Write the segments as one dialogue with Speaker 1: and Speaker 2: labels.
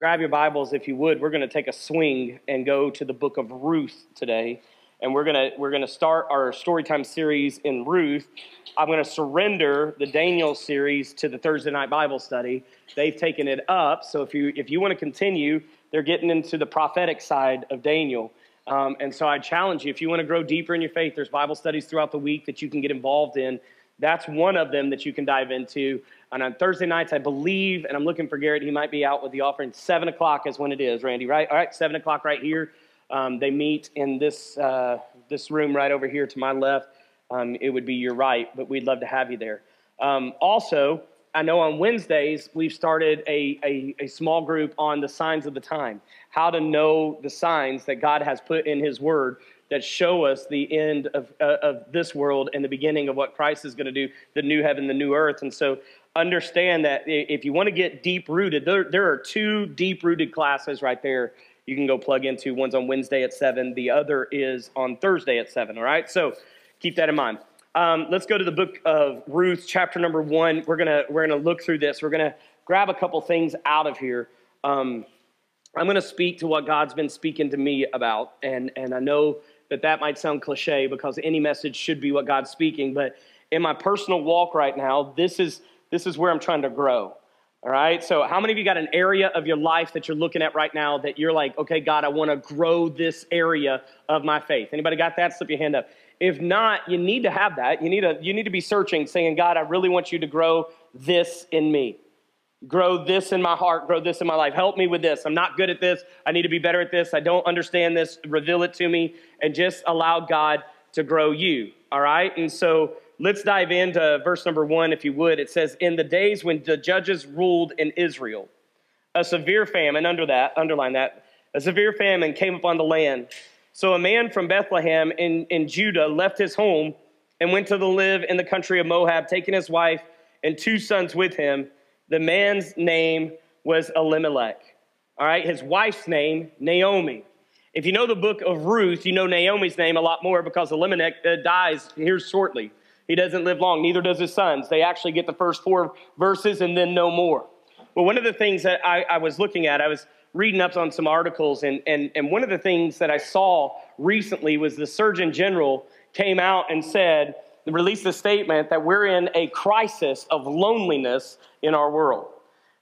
Speaker 1: grab your Bibles if you would. We're going to take a swing and go to the book of Ruth today. And we're going to we're going to start our storytime series in Ruth. I'm going to surrender the Daniel series to the Thursday night Bible study. They've taken it up, so if you if you want to continue, they're getting into the prophetic side of Daniel. Um, and so I challenge you if you want to grow deeper in your faith, there's Bible studies throughout the week that you can get involved in. That's one of them that you can dive into. And on Thursday nights, I believe, and I'm looking for Garrett, he might be out with the offering. Seven o'clock is when it is, Randy, right? All right, seven o'clock right here. Um, they meet in this, uh, this room right over here to my left. Um, it would be your right, but we'd love to have you there. Um, also, I know on Wednesdays we've started a, a, a, small group on the signs of the time, how to know the signs that God has put in His Word that show us the end of, uh, of this world and the beginning of what Christ is going to do, the new heaven, the new earth. And so understand that if you want to get deep rooted, there, there are two deep rooted classes right there you can go plug into. One's on Wednesday at 7, the other is on Thursday at 7. All right, so keep that in mind. Um, let's go to the book of Ruth, chapter number one. We're gonna we're gonna look through this. We're gonna grab a couple things out of here. Um, I'm gonna speak to what God's been speaking to me about, and and I know that that might sound cliche because any message should be what God's speaking, but in my personal walk right now, this is this is where I'm trying to grow. All right. So, how many of you got an area of your life that you're looking at right now that you're like, okay, God, I want to grow this area of my faith? Anybody got that? Slip your hand up. If not, you need to have that. You need to you need to be searching, saying, God, I really want you to grow this in me. Grow this in my heart, grow this in my life. Help me with this. I'm not good at this. I need to be better at this. I don't understand this. Reveal it to me and just allow God to grow you. All right? And so Let's dive into verse number one, if you would. It says, In the days when the judges ruled in Israel, a severe famine, under that, underline that, a severe famine came upon the land. So a man from Bethlehem in, in Judah left his home and went to the live in the country of Moab, taking his wife and two sons with him. The man's name was Elimelech. All right, his wife's name, Naomi. If you know the book of Ruth, you know Naomi's name a lot more because Elimelech uh, dies here shortly. He doesn't live long, neither does his sons. They actually get the first four verses and then no more. Well, one of the things that I, I was looking at, I was reading up on some articles, and, and, and one of the things that I saw recently was the Surgeon General came out and said, released a statement that we're in a crisis of loneliness in our world.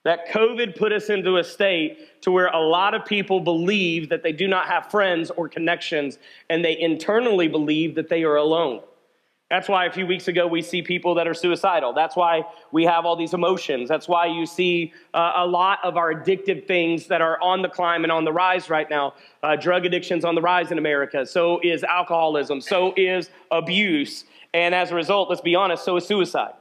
Speaker 1: That COVID put us into a state to where a lot of people believe that they do not have friends or connections, and they internally believe that they are alone. That's why a few weeks ago we see people that are suicidal. That's why we have all these emotions. That's why you see uh, a lot of our addictive things that are on the climb and on the rise right now. Uh, drug addiction's on the rise in America. So is alcoholism. So is abuse. And as a result, let's be honest, so is suicide.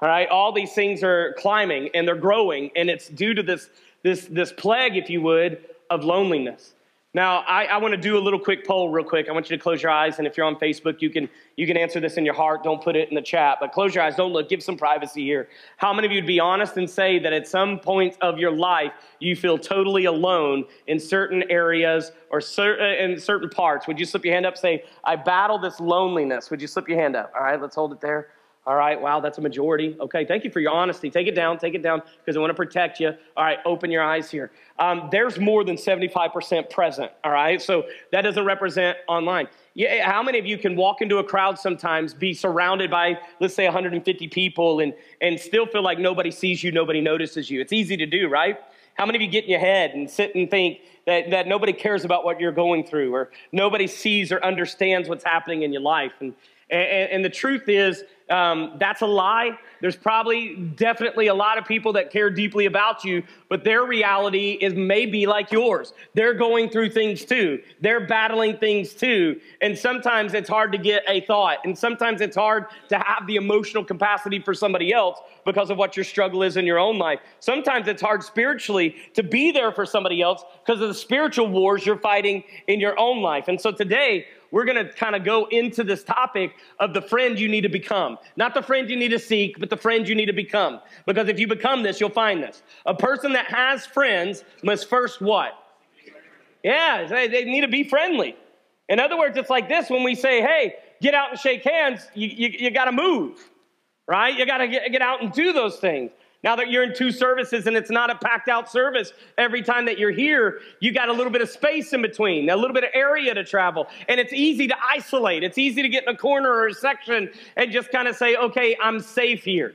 Speaker 1: All right, all these things are climbing and they're growing, and it's due to this, this, this plague, if you would, of loneliness. Now, I, I want to do a little quick poll real quick. I want you to close your eyes, and if you're on Facebook, you can, you can answer this in your heart. Don't put it in the chat, but close your eyes. Don't look. Give some privacy here. How many of you would be honest and say that at some point of your life, you feel totally alone in certain areas or uh, in certain parts? Would you slip your hand up? Say, I battle this loneliness. Would you slip your hand up? All right, let's hold it there. All right, wow, that's a majority. Okay, thank you for your honesty. Take it down, take it down, because I want to protect you. All right, open your eyes here. Um, there's more than 75% present, all right? So that doesn't represent online. Yeah, how many of you can walk into a crowd sometimes, be surrounded by, let's say, 150 people, and, and still feel like nobody sees you, nobody notices you? It's easy to do, right? How many of you get in your head and sit and think that, that nobody cares about what you're going through, or nobody sees or understands what's happening in your life? And, and, and the truth is, um, that's a lie. There's probably definitely a lot of people that care deeply about you, but their reality is maybe like yours. They're going through things too. They're battling things too. And sometimes it's hard to get a thought. And sometimes it's hard to have the emotional capacity for somebody else because of what your struggle is in your own life. Sometimes it's hard spiritually to be there for somebody else because of the spiritual wars you're fighting in your own life. And so today, we're going to kind of go into this topic of the friend you need to become. Not the friend you need to seek, but the friend you need to become. Because if you become this, you'll find this. A person that has friends must first what? Yeah, they need to be friendly. In other words, it's like this when we say, hey, get out and shake hands, you, you, you got to move, right? You got to get, get out and do those things. Now that you're in two services and it's not a packed out service every time that you're here, you got a little bit of space in between, a little bit of area to travel. And it's easy to isolate. It's easy to get in a corner or a section and just kind of say, okay, I'm safe here.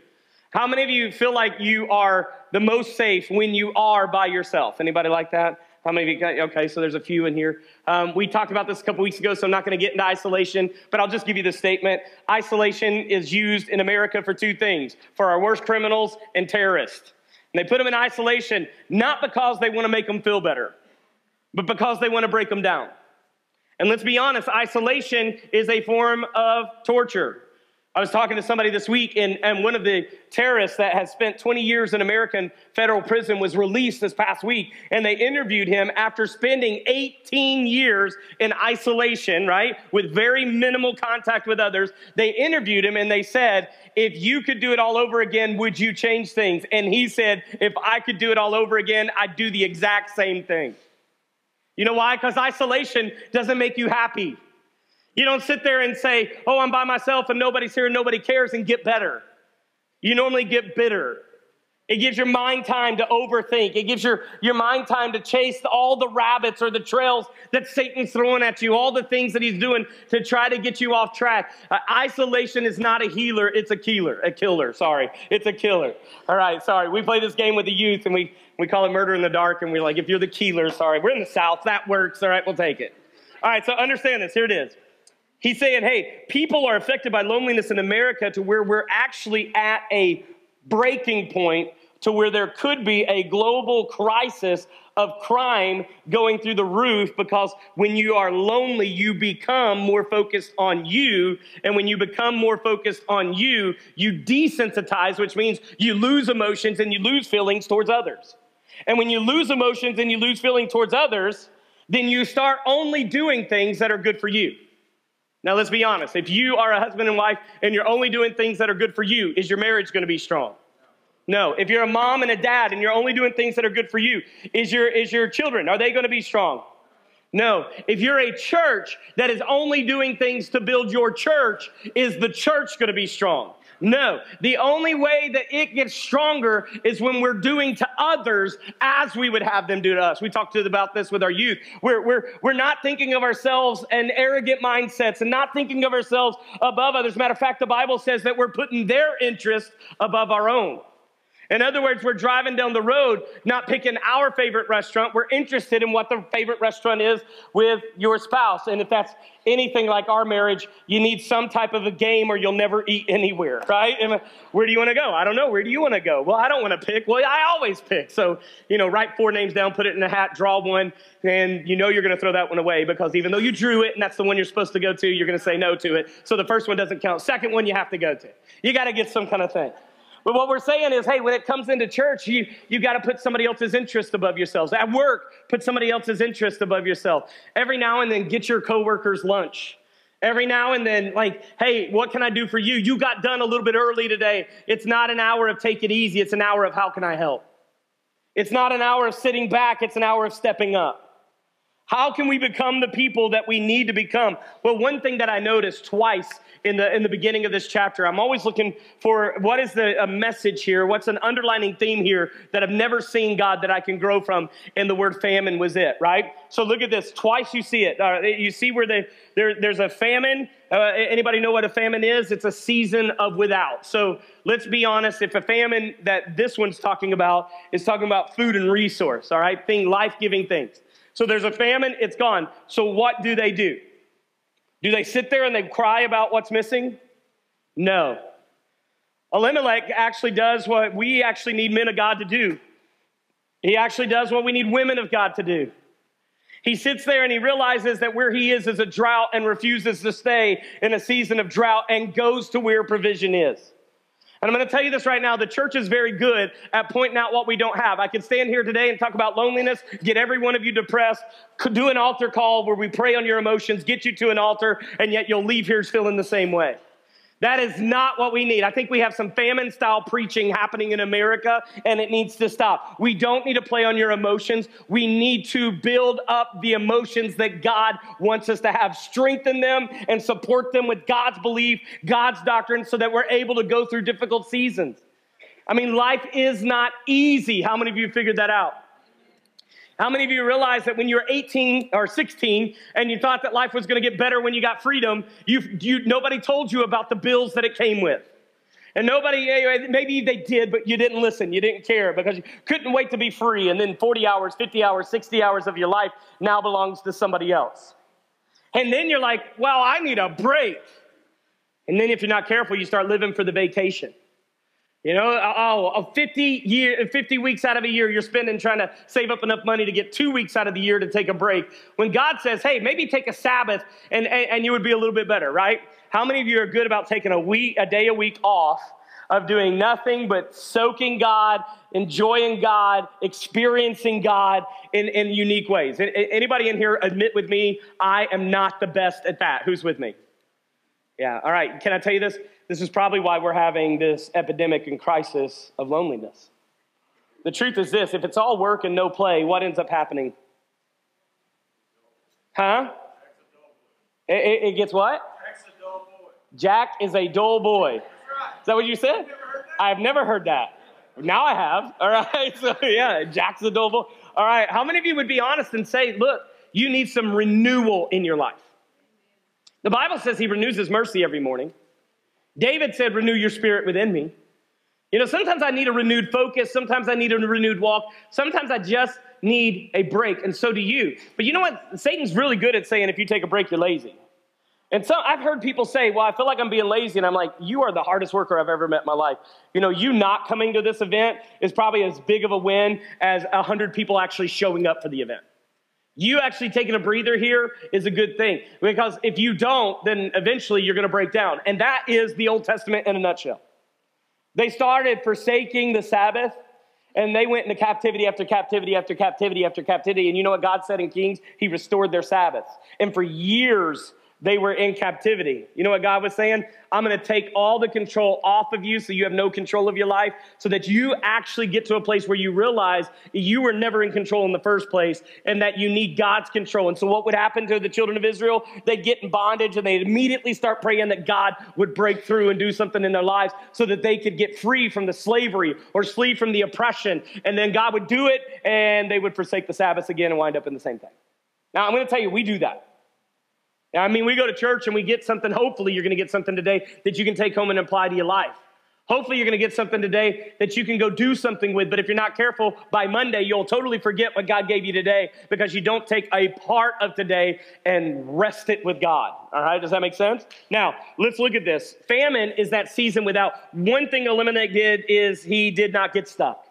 Speaker 1: How many of you feel like you are the most safe when you are by yourself? Anybody like that? How many of you? Okay, so there's a few in here. Um, we talked about this a couple weeks ago, so I'm not going to get into isolation, but I'll just give you this statement. Isolation is used in America for two things for our worst criminals and terrorists. And they put them in isolation not because they want to make them feel better, but because they want to break them down. And let's be honest, isolation is a form of torture. I was talking to somebody this week, and, and one of the terrorists that has spent 20 years in American federal prison was released this past week. And they interviewed him after spending 18 years in isolation, right, with very minimal contact with others. They interviewed him and they said, If you could do it all over again, would you change things? And he said, If I could do it all over again, I'd do the exact same thing. You know why? Because isolation doesn't make you happy. You don't sit there and say, oh, I'm by myself and nobody's here and nobody cares and get better. You normally get bitter. It gives your mind time to overthink. It gives your, your mind time to chase all the rabbits or the trails that Satan's throwing at you, all the things that he's doing to try to get you off track. Uh, isolation is not a healer, it's a killer. A killer, sorry. It's a killer. All right, sorry. We play this game with the youth and we, we call it murder in the dark and we're like, if you're the killer, sorry. We're in the South, that works. All right, we'll take it. All right, so understand this. Here it is. He's saying, hey, people are affected by loneliness in America to where we're actually at a breaking point to where there could be a global crisis of crime going through the roof because when you are lonely, you become more focused on you. And when you become more focused on you, you desensitize, which means you lose emotions and you lose feelings towards others. And when you lose emotions and you lose feeling towards others, then you start only doing things that are good for you. Now, let's be honest. If you are a husband and wife and you're only doing things that are good for you, is your marriage going to be strong? No. If you're a mom and a dad and you're only doing things that are good for you, is your, is your children, are they going to be strong? No. If you're a church that is only doing things to build your church, is the church going to be strong? No. The only way that it gets stronger is when we're doing to others as we would have them do to us. We talked about this with our youth. We're, we're, we're not thinking of ourselves and arrogant mindsets and not thinking of ourselves above others. Matter of fact, the Bible says that we're putting their interest above our own. In other words, we're driving down the road, not picking our favorite restaurant. We're interested in what the favorite restaurant is with your spouse. And if that's anything like our marriage, you need some type of a game or you'll never eat anywhere, right? And uh, where do you want to go? I don't know. Where do you want to go? Well, I don't want to pick. Well, I always pick. So, you know, write four names down, put it in a hat, draw one, and you know you're going to throw that one away because even though you drew it and that's the one you're supposed to go to, you're going to say no to it. So the first one doesn't count. Second one you have to go to. You got to get some kind of thing. But what we're saying is, hey, when it comes into church, you, you got to put somebody else's interest above yourselves. At work, put somebody else's interest above yourself. Every now and then, get your coworkers lunch. Every now and then, like, hey, what can I do for you? You got done a little bit early today. It's not an hour of take it easy, it's an hour of how can I help? It's not an hour of sitting back, it's an hour of stepping up. How can we become the people that we need to become? Well, one thing that I noticed twice in the in the beginning of this chapter. I'm always looking for what is the message here? What's an underlining theme here that I've never seen God that I can grow from? And the word famine was it, right? So look at this. Twice you see it. Uh, you see where the, there, there's a famine. Uh, anybody know what a famine is? It's a season of without. So let's be honest. If a famine that this one's talking about is talking about food and resource, all right, thing life giving things. So there's a famine. It's gone. So what do they do? Do they sit there and they cry about what's missing? No. Elimelech actually does what we actually need men of God to do. He actually does what we need women of God to do. He sits there and he realizes that where he is is a drought and refuses to stay in a season of drought and goes to where provision is. And I'm going to tell you this right now the church is very good at pointing out what we don't have. I could stand here today and talk about loneliness, get every one of you depressed, do an altar call where we pray on your emotions, get you to an altar, and yet you'll leave here feeling the same way. That is not what we need. I think we have some famine style preaching happening in America and it needs to stop. We don't need to play on your emotions. We need to build up the emotions that God wants us to have, strengthen them and support them with God's belief, God's doctrine, so that we're able to go through difficult seasons. I mean, life is not easy. How many of you figured that out? How many of you realize that when you were 18 or 16 and you thought that life was going to get better when you got freedom, you, you, nobody told you about the bills that it came with? And nobody, eh, eh, maybe they did, but you didn't listen. You didn't care because you couldn't wait to be free. And then 40 hours, 50 hours, 60 hours of your life now belongs to somebody else. And then you're like, well, I need a break. And then if you're not careful, you start living for the vacation. You know, uh, oh, 50 year, 50 weeks out of a year, you're spending trying to save up enough money to get two weeks out of the year to take a break. When God says, hey, maybe take a Sabbath and, and, and you would be a little bit better, right? How many of you are good about taking a week, a day a week off of doing nothing but soaking God, enjoying God, experiencing God in, in unique ways? Anybody in here admit with me, I am not the best at that? Who's with me? Yeah, all right. Can I tell you this? This is probably why we're having this epidemic and crisis of loneliness. The truth is this if it's all work and no play, what ends up happening? Huh? It, it, it gets what? Jack is a dull boy. Is that what you said? I've never heard that. Now I have. All right. So, yeah, Jack's a dull boy. All right. How many of you would be honest and say, look, you need some renewal in your life? The Bible says he renews his mercy every morning. David said, Renew your spirit within me. You know, sometimes I need a renewed focus. Sometimes I need a renewed walk. Sometimes I just need a break, and so do you. But you know what? Satan's really good at saying if you take a break, you're lazy. And so I've heard people say, Well, I feel like I'm being lazy. And I'm like, You are the hardest worker I've ever met in my life. You know, you not coming to this event is probably as big of a win as 100 people actually showing up for the event. You actually taking a breather here is a good thing because if you don't, then eventually you're going to break down. And that is the Old Testament in a nutshell. They started forsaking the Sabbath and they went into captivity after captivity after captivity after captivity. And you know what God said in Kings? He restored their Sabbaths. And for years, they were in captivity. You know what God was saying? I'm going to take all the control off of you so you have no control of your life, so that you actually get to a place where you realize you were never in control in the first place and that you need God's control. And so, what would happen to the children of Israel? They'd get in bondage and they'd immediately start praying that God would break through and do something in their lives so that they could get free from the slavery or free from the oppression. And then God would do it and they would forsake the Sabbath again and wind up in the same thing. Now, I'm going to tell you, we do that. I mean, we go to church and we get something. Hopefully, you're going to get something today that you can take home and apply to your life. Hopefully, you're going to get something today that you can go do something with. But if you're not careful, by Monday, you'll totally forget what God gave you today because you don't take a part of today and rest it with God. All right, does that make sense? Now, let's look at this. Famine is that season without one thing Elimelech did is he did not get stuck.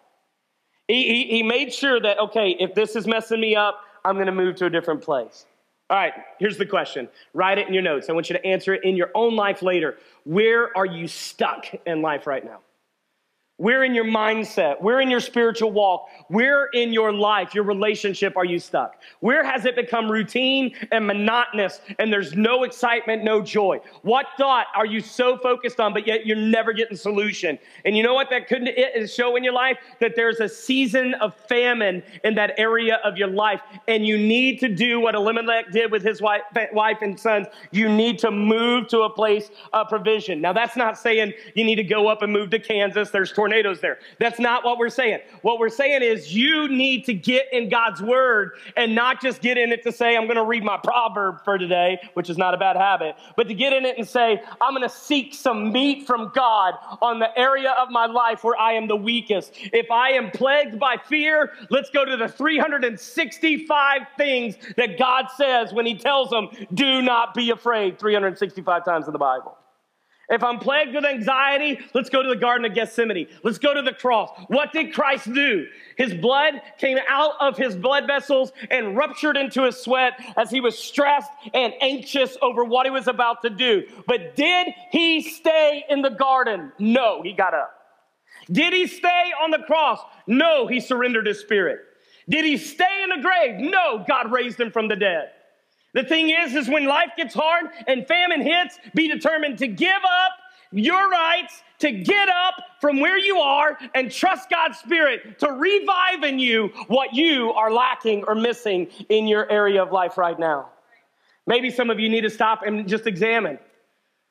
Speaker 1: He, he, he made sure that, okay, if this is messing me up, I'm going to move to a different place. All right, here's the question. Write it in your notes. I want you to answer it in your own life later. Where are you stuck in life right now? Where in your mindset? Where in your spiritual walk? Where in your life, your relationship are you stuck? Where has it become routine and monotonous and there's no excitement, no joy? What thought are you so focused on, but yet you're never getting solution? And you know what that could show in your life? That there's a season of famine in that area of your life. And you need to do what Elimelech did with his wife, wife and sons. You need to move to a place of provision. Now, that's not saying you need to go up and move to Kansas. There's tornadoes there. That's not what we're saying. What we're saying is you need to get in God's word and not just get in it to say, I'm going to read my proverb for today, which is not a bad habit, but to get in it and say, I'm going to seek some meat from God on the area of my life where I am the weakest. If I am plagued by fear, let's go to the 365 things that God says when He tells them, do not be afraid, 365 times in the Bible. If I'm plagued with anxiety, let's go to the Garden of Gethsemane. Let's go to the cross. What did Christ do? His blood came out of his blood vessels and ruptured into his sweat as he was stressed and anxious over what he was about to do. But did he stay in the garden? No, he got up. Did he stay on the cross? No, he surrendered his spirit. Did he stay in the grave? No, God raised him from the dead. The thing is, is when life gets hard and famine hits, be determined to give up your rights, to get up from where you are and trust God's Spirit to revive in you what you are lacking or missing in your area of life right now. Maybe some of you need to stop and just examine.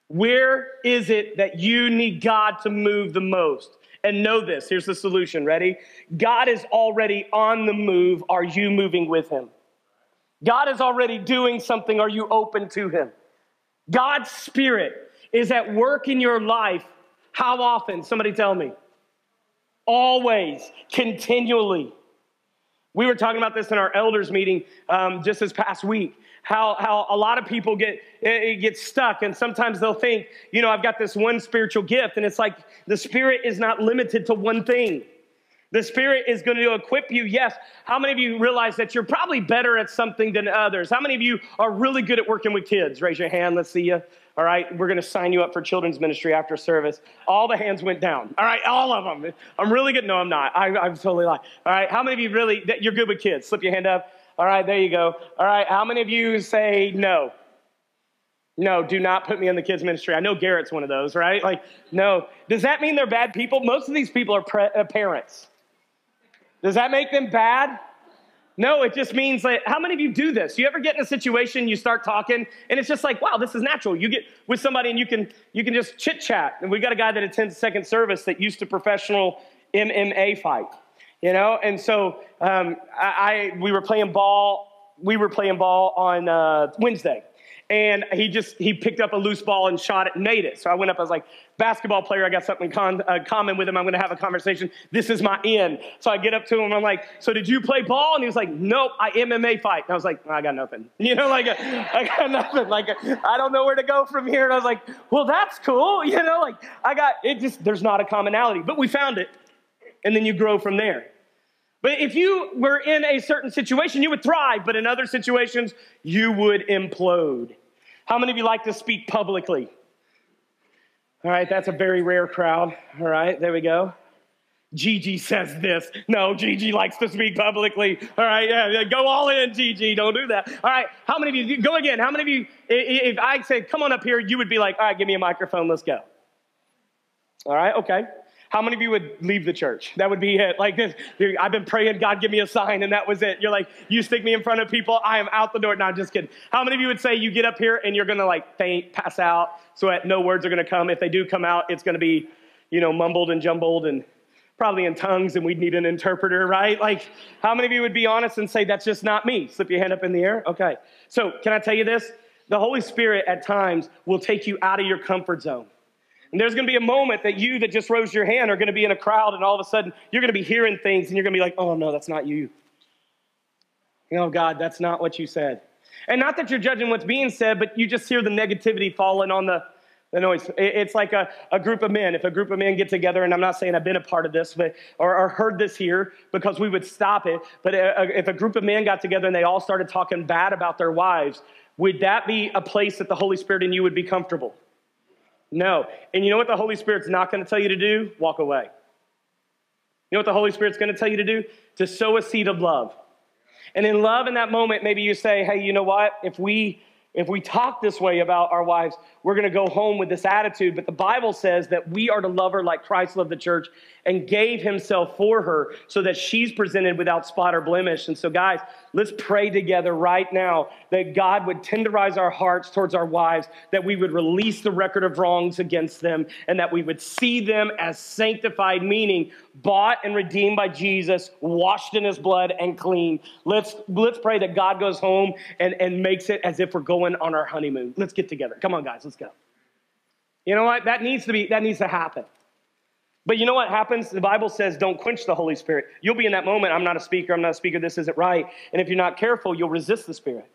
Speaker 1: Where is it that you need God to move the most? and know this. Here's the solution. Ready? God is already on the move. Are you moving with him? God is already doing something. Are you open to him? God's Spirit is at work in your life. How often? Somebody tell me. Always, continually. We were talking about this in our elders meeting um, just this past week. How, how a lot of people get get stuck, and sometimes they'll think, you know, I've got this one spiritual gift, and it's like the spirit is not limited to one thing. The Spirit is going to equip you. Yes. How many of you realize that you're probably better at something than others? How many of you are really good at working with kids? Raise your hand. Let's see you. All right. We're going to sign you up for children's ministry after service. All the hands went down. All right. All of them. I'm really good. No, I'm not. I, am totally lying. All right. How many of you really, you're good with kids? Slip your hand up. All right. There you go. All right. How many of you say no? No, do not put me in the kids' ministry. I know Garrett's one of those, right? Like, no. Does that mean they're bad people? Most of these people are pre- uh, parents. Does that make them bad? No, it just means that how many of you do this? You ever get in a situation, you start talking, and it's just like, wow, this is natural. You get with somebody and you can you can just chit chat. And we got a guy that attends second service that used to professional MMA fight, you know. And so um, I, I we were playing ball. We were playing ball on uh, Wednesday, and he just he picked up a loose ball and shot it and made it. So I went up. I was like, basketball player. I got something con- uh, common with him. I'm going to have a conversation. This is my end. So I get up to him. I'm like, so did you play ball? And he was like, nope. I MMA fight. And I was like, I got nothing. You know, like I got nothing. Like I don't know where to go from here. And I was like, well, that's cool. You know, like I got it. Just there's not a commonality, but we found it, and then you grow from there. But if you were in a certain situation, you would thrive, but in other situations, you would implode. How many of you like to speak publicly? All right, that's a very rare crowd. All right, there we go. Gigi says this. No, Gigi likes to speak publicly. All right, yeah, go all in, Gigi. Don't do that. All right, how many of you, go again. How many of you, if I said, come on up here, you would be like, all right, give me a microphone, let's go. All right, okay. How many of you would leave the church? That would be it. Like this, I've been praying, God, give me a sign, and that was it. You're like, you stick me in front of people, I am out the door. No, I'm just kidding. How many of you would say you get up here and you're gonna like faint, pass out, so that no words are gonna come? If they do come out, it's gonna be, you know, mumbled and jumbled and probably in tongues, and we'd need an interpreter, right? Like, how many of you would be honest and say, that's just not me? Slip your hand up in the air. Okay. So, can I tell you this? The Holy Spirit at times will take you out of your comfort zone. And there's going to be a moment that you that just rose your hand are going to be in a crowd, and all of a sudden you're going to be hearing things, and you're going to be like, oh, no, that's not you. Oh, God, that's not what you said. And not that you're judging what's being said, but you just hear the negativity falling on the, the noise. It's like a, a group of men. If a group of men get together, and I'm not saying I've been a part of this, but or, or heard this here because we would stop it. But a, a, if a group of men got together and they all started talking bad about their wives, would that be a place that the Holy Spirit in you would be comfortable? No. And you know what the Holy Spirit's not going to tell you to do? Walk away. You know what the Holy Spirit's going to tell you to do? To sow a seed of love. And in love, in that moment, maybe you say, hey, you know what? If we if we talk this way about our wives, we're going to go home with this attitude. But the Bible says that we are to love her like Christ loved the church and gave himself for her so that she's presented without spot or blemish. And so, guys, let's pray together right now that God would tenderize our hearts towards our wives, that we would release the record of wrongs against them, and that we would see them as sanctified, meaning bought and redeemed by Jesus, washed in his blood and clean. Let's, let's pray that God goes home and, and makes it as if we're going on our honeymoon. Let's get together. Come on, guys, let's go. You know what? That needs to be, that needs to happen. But you know what happens? The Bible says, don't quench the Holy Spirit. You'll be in that moment, I'm not a speaker, I'm not a speaker, this isn't right. And if you're not careful, you'll resist the Spirit.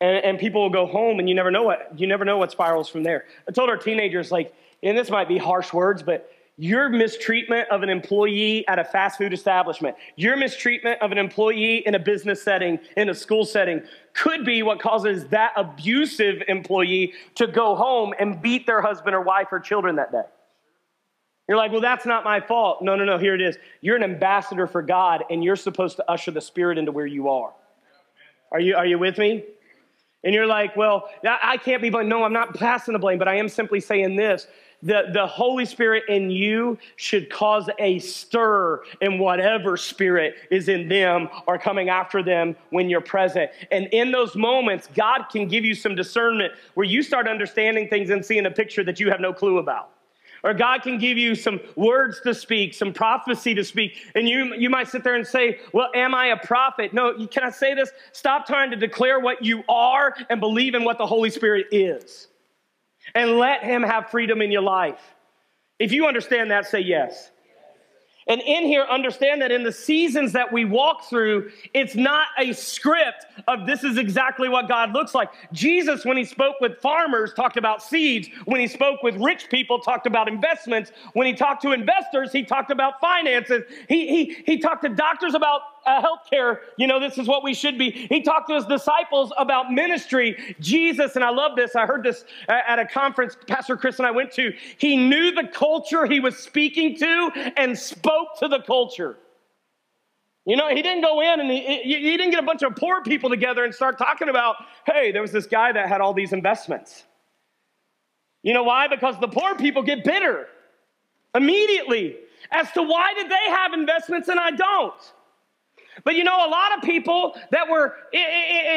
Speaker 1: And, and people will go home and you never know what, you never know what spirals from there. I told our teenagers, like, and this might be harsh words, but your mistreatment of an employee at a fast food establishment, your mistreatment of an employee in a business setting, in a school setting, could be what causes that abusive employee to go home and beat their husband or wife or children that day. You're like, well, that's not my fault. No, no, no, here it is. You're an ambassador for God, and you're supposed to usher the Spirit into where you are. Are you, are you with me? And you're like, well, I can't be blamed. No, I'm not passing the blame, but I am simply saying this the, the Holy Spirit in you should cause a stir in whatever spirit is in them or coming after them when you're present. And in those moments, God can give you some discernment where you start understanding things and seeing a picture that you have no clue about. Or God can give you some words to speak, some prophecy to speak. And you, you might sit there and say, Well, am I a prophet? No, can I say this? Stop trying to declare what you are and believe in what the Holy Spirit is. And let Him have freedom in your life. If you understand that, say yes. And in here, understand that in the seasons that we walk through, it's not a script of this is exactly what God looks like. Jesus, when he spoke with farmers, talked about seeds. When he spoke with rich people, talked about investments. When he talked to investors, he talked about finances. He, he, he talked to doctors about uh, healthcare. You know, this is what we should be. He talked to his disciples about ministry. Jesus, and I love this. I heard this at a conference Pastor Chris and I went to. He knew the culture he was speaking to and spoke to the culture. You know, he didn't go in and he, he didn't get a bunch of poor people together and start talking about, hey, there was this guy that had all these investments. You know why? Because the poor people get bitter immediately as to why did they have investments and I don't. But you know, a lot of people that were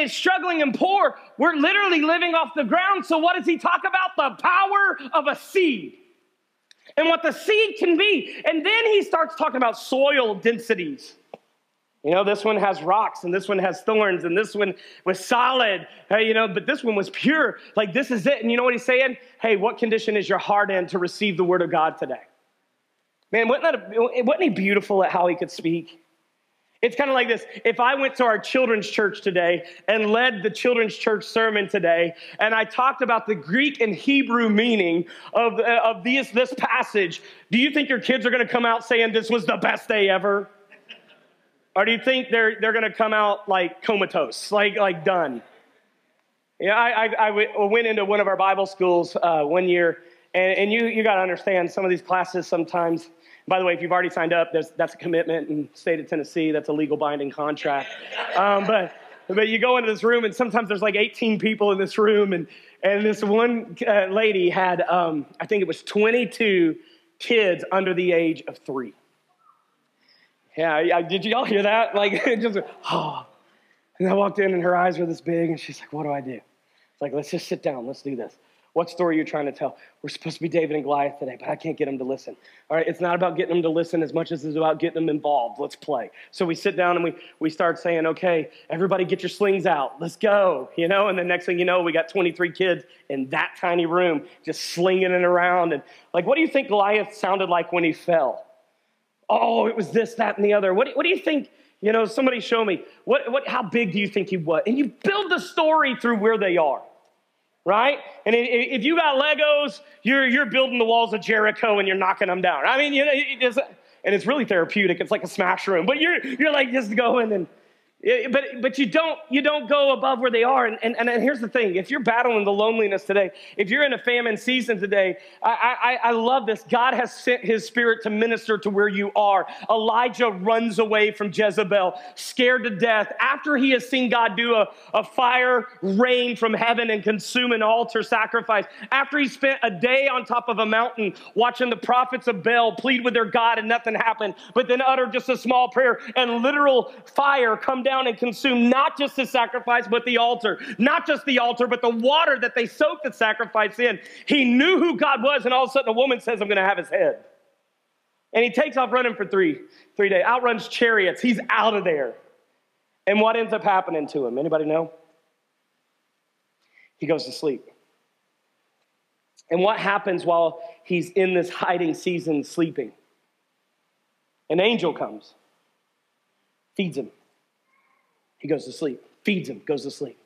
Speaker 1: struggling and poor were literally living off the ground. So, what does he talk about? The power of a seed and what the seed can be. And then he starts talking about soil densities. You know, this one has rocks and this one has thorns and this one was solid, hey, you know, but this one was pure. Like, this is it. And you know what he's saying? Hey, what condition is your heart in to receive the word of God today? Man, wasn't, that a, wasn't he beautiful at how he could speak? It's kind of like this. If I went to our children's church today and led the children's church sermon today, and I talked about the Greek and Hebrew meaning of, of these, this passage, do you think your kids are going to come out saying this was the best day ever? Or do you think they're, they're going to come out like comatose, like, like done? Yeah, I, I, I went into one of our Bible schools uh, one year, and, and you, you got to understand some of these classes sometimes by the way, if you've already signed up, that's a commitment in state of Tennessee. That's a legal binding contract. Um, but, but you go into this room, and sometimes there's like 18 people in this room, and, and this one uh, lady had, um, I think it was 22 kids under the age of three. Yeah, I, did y'all hear that? Like, it just, oh. And I walked in, and her eyes were this big, and she's like, What do I do? It's like, Let's just sit down, let's do this. What story are you trying to tell? We're supposed to be David and Goliath today, but I can't get them to listen. All right, it's not about getting them to listen as much as it's about getting them involved. Let's play. So we sit down and we, we start saying, okay, everybody get your slings out. Let's go. You know, and the next thing you know, we got 23 kids in that tiny room just slinging it around. And like, what do you think Goliath sounded like when he fell? Oh, it was this, that, and the other. What, what do you think? You know, somebody show me. What, what, how big do you think he was? And you build the story through where they are right? And if you got Legos, you're, you're building the walls of Jericho and you're knocking them down. I mean, you know, it's, and it's really therapeutic. It's like a smash room, but you're, you're like just going and but, but you, don't, you don't go above where they are. And, and, and here's the thing if you're battling the loneliness today, if you're in a famine season today, I, I, I love this. God has sent his spirit to minister to where you are. Elijah runs away from Jezebel, scared to death, after he has seen God do a, a fire rain from heaven and consume an altar sacrifice, after he spent a day on top of a mountain watching the prophets of Baal plead with their God and nothing happened, but then utter just a small prayer and literal fire come down down and consume not just the sacrifice, but the altar. Not just the altar, but the water that they soaked the sacrifice in. He knew who God was, and all of a sudden a woman says, I'm going to have his head. And he takes off running for three, three days, outruns chariots. He's out of there. And what ends up happening to him? Anybody know? He goes to sleep. And what happens while he's in this hiding season sleeping? An angel comes, feeds him. He goes to sleep, feeds him, goes to sleep.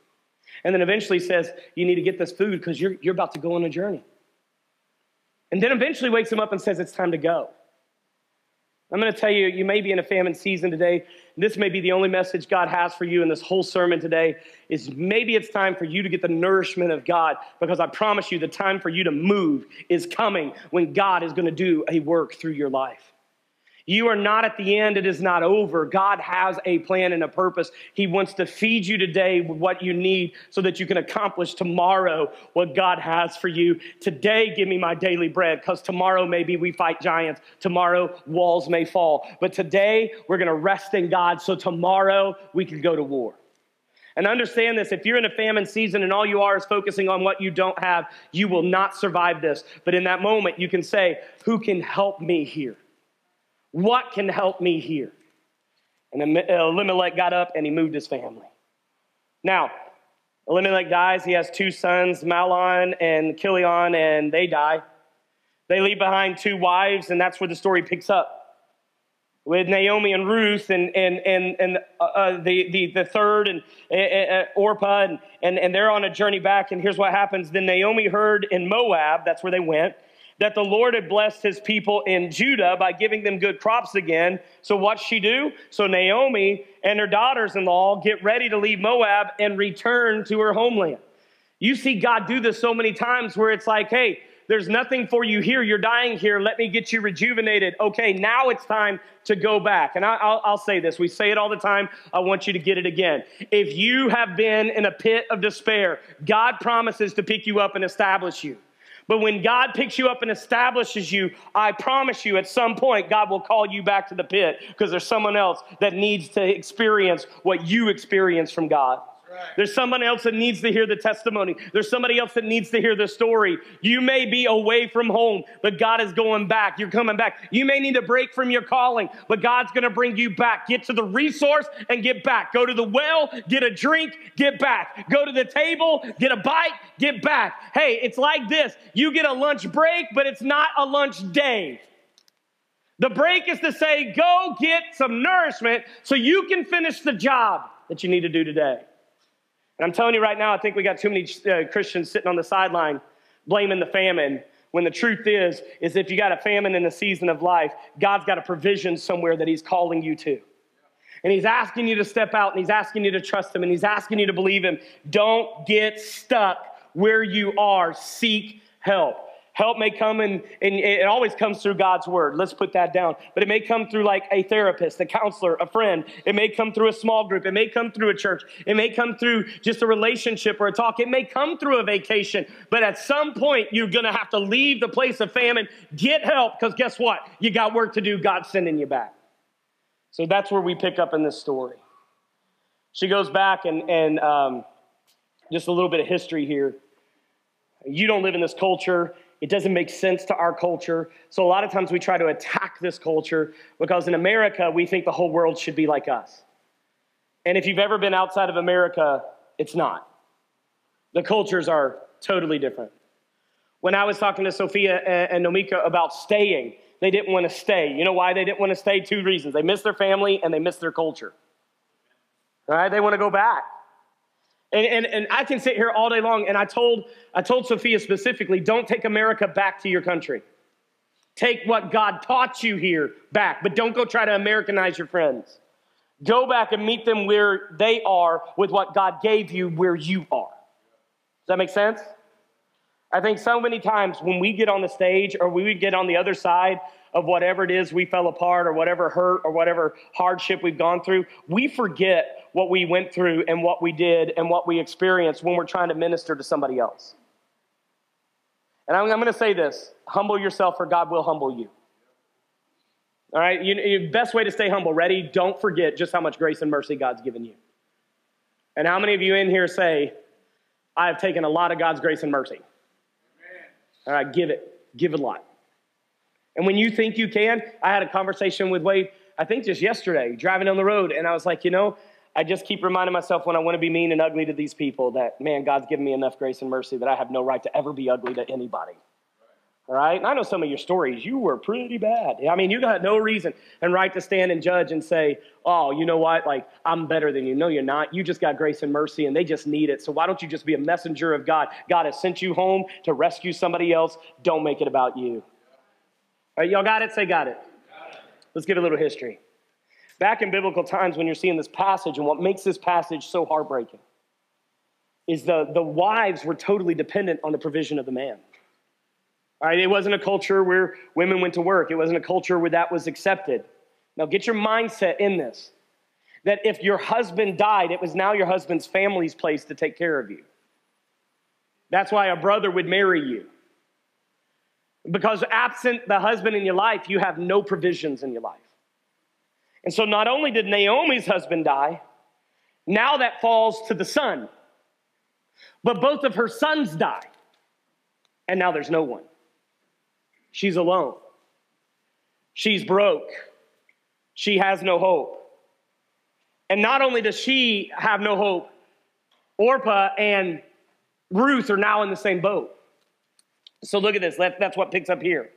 Speaker 1: And then eventually says, You need to get this food because you're, you're about to go on a journey. And then eventually wakes him up and says, It's time to go. I'm going to tell you, you may be in a famine season today. This may be the only message God has for you in this whole sermon today is maybe it's time for you to get the nourishment of God because I promise you the time for you to move is coming when God is going to do a work through your life. You are not at the end. It is not over. God has a plan and a purpose. He wants to feed you today with what you need so that you can accomplish tomorrow what God has for you. Today, give me my daily bread because tomorrow maybe we fight giants. Tomorrow, walls may fall. But today, we're going to rest in God so tomorrow we can go to war. And understand this if you're in a famine season and all you are is focusing on what you don't have, you will not survive this. But in that moment, you can say, Who can help me here? What can help me here? And Elimelech got up and he moved his family. Now, Elimelech dies. He has two sons, Mahlon and Chilion, and they die. They leave behind two wives, and that's where the story picks up with Naomi and Ruth and, and, and, and uh, uh, the, the, the third and uh, uh, Orpah, and, and, and they're on a journey back. And here's what happens. Then Naomi heard in Moab, that's where they went, that the Lord had blessed his people in Judah by giving them good crops again. So what's she do? So Naomi and her daughters-in-law get ready to leave Moab and return to her homeland. You see God do this so many times where it's like, hey, there's nothing for you here. You're dying here. Let me get you rejuvenated. Okay, now it's time to go back. And I, will say this. We say it all the time. I want you to get it again. If you have been in a pit of despair, God promises to pick you up and establish you. But when God picks you up and establishes you, I promise you at some point, God will call you back to the pit because there's someone else that needs to experience what you experience from God. There's someone else that needs to hear the testimony. There's somebody else that needs to hear the story. You may be away from home, but God is going back. You're coming back. You may need a break from your calling, but God's going to bring you back. Get to the resource and get back. Go to the well, get a drink, get back. Go to the table, get a bite, get back. Hey, it's like this you get a lunch break, but it's not a lunch day. The break is to say, go get some nourishment so you can finish the job that you need to do today. And I'm telling you right now, I think we got too many uh, Christians sitting on the sideline blaming the famine. When the truth is, is if you got a famine in a season of life, God's got a provision somewhere that He's calling you to. And He's asking you to step out and He's asking you to trust Him and He's asking you to believe Him. Don't get stuck where you are. Seek help. Help may come and, and it always comes through God's word. Let's put that down. But it may come through like a therapist, a counselor, a friend. It may come through a small group. It may come through a church. It may come through just a relationship or a talk. It may come through a vacation. But at some point, you're going to have to leave the place of famine, get help, because guess what? You got work to do. God's sending you back. So that's where we pick up in this story. She goes back and, and um, just a little bit of history here. You don't live in this culture. It doesn't make sense to our culture. So a lot of times we try to attack this culture because in America, we think the whole world should be like us. And if you've ever been outside of America, it's not. The cultures are totally different. When I was talking to Sophia and Nomika about staying, they didn't want to stay. You know why they didn't want to stay? Two reasons. They miss their family and they miss their culture. All right, they want to go back. And, and, and I can sit here all day long, and I told, I told Sophia specifically don't take America back to your country. Take what God taught you here back, but don't go try to Americanize your friends. Go back and meet them where they are with what God gave you where you are. Does that make sense? I think so many times when we get on the stage or we get on the other side of whatever it is we fell apart or whatever hurt or whatever hardship we've gone through, we forget what we went through and what we did and what we experienced when we're trying to minister to somebody else. And I'm, I'm going to say this humble yourself, or God will humble you. All right, you, you, best way to stay humble. Ready? Don't forget just how much grace and mercy God's given you. And how many of you in here say, I have taken a lot of God's grace and mercy? Amen. All right, give it. Give it a lot. And when you think you can, I had a conversation with Wade, I think just yesterday, driving down the road, and I was like, you know, I just keep reminding myself when I want to be mean and ugly to these people that, man, God's given me enough grace and mercy that I have no right to ever be ugly to anybody. All right? And I know some of your stories, you were pretty bad. I mean, you got no reason and right to stand and judge and say, oh, you know what? Like, I'm better than you. No, you're not. You just got grace and mercy and they just need it. So why don't you just be a messenger of God? God has sent you home to rescue somebody else. Don't make it about you. All right, y'all got it? Say, got it. Got it. Let's give a little history. Back in biblical times, when you're seeing this passage, and what makes this passage so heartbreaking is the, the wives were totally dependent on the provision of the man. All right, it wasn't a culture where women went to work, it wasn't a culture where that was accepted. Now, get your mindset in this that if your husband died, it was now your husband's family's place to take care of you. That's why a brother would marry you. Because absent the husband in your life, you have no provisions in your life. And so not only did Naomi's husband die, Now that falls to the son. But both of her sons die. And now there's no one. She's alone. She's broke. She has no hope. And not only does she have no hope, Orpah and Ruth are now in the same boat. So look at this. That's what picks up here.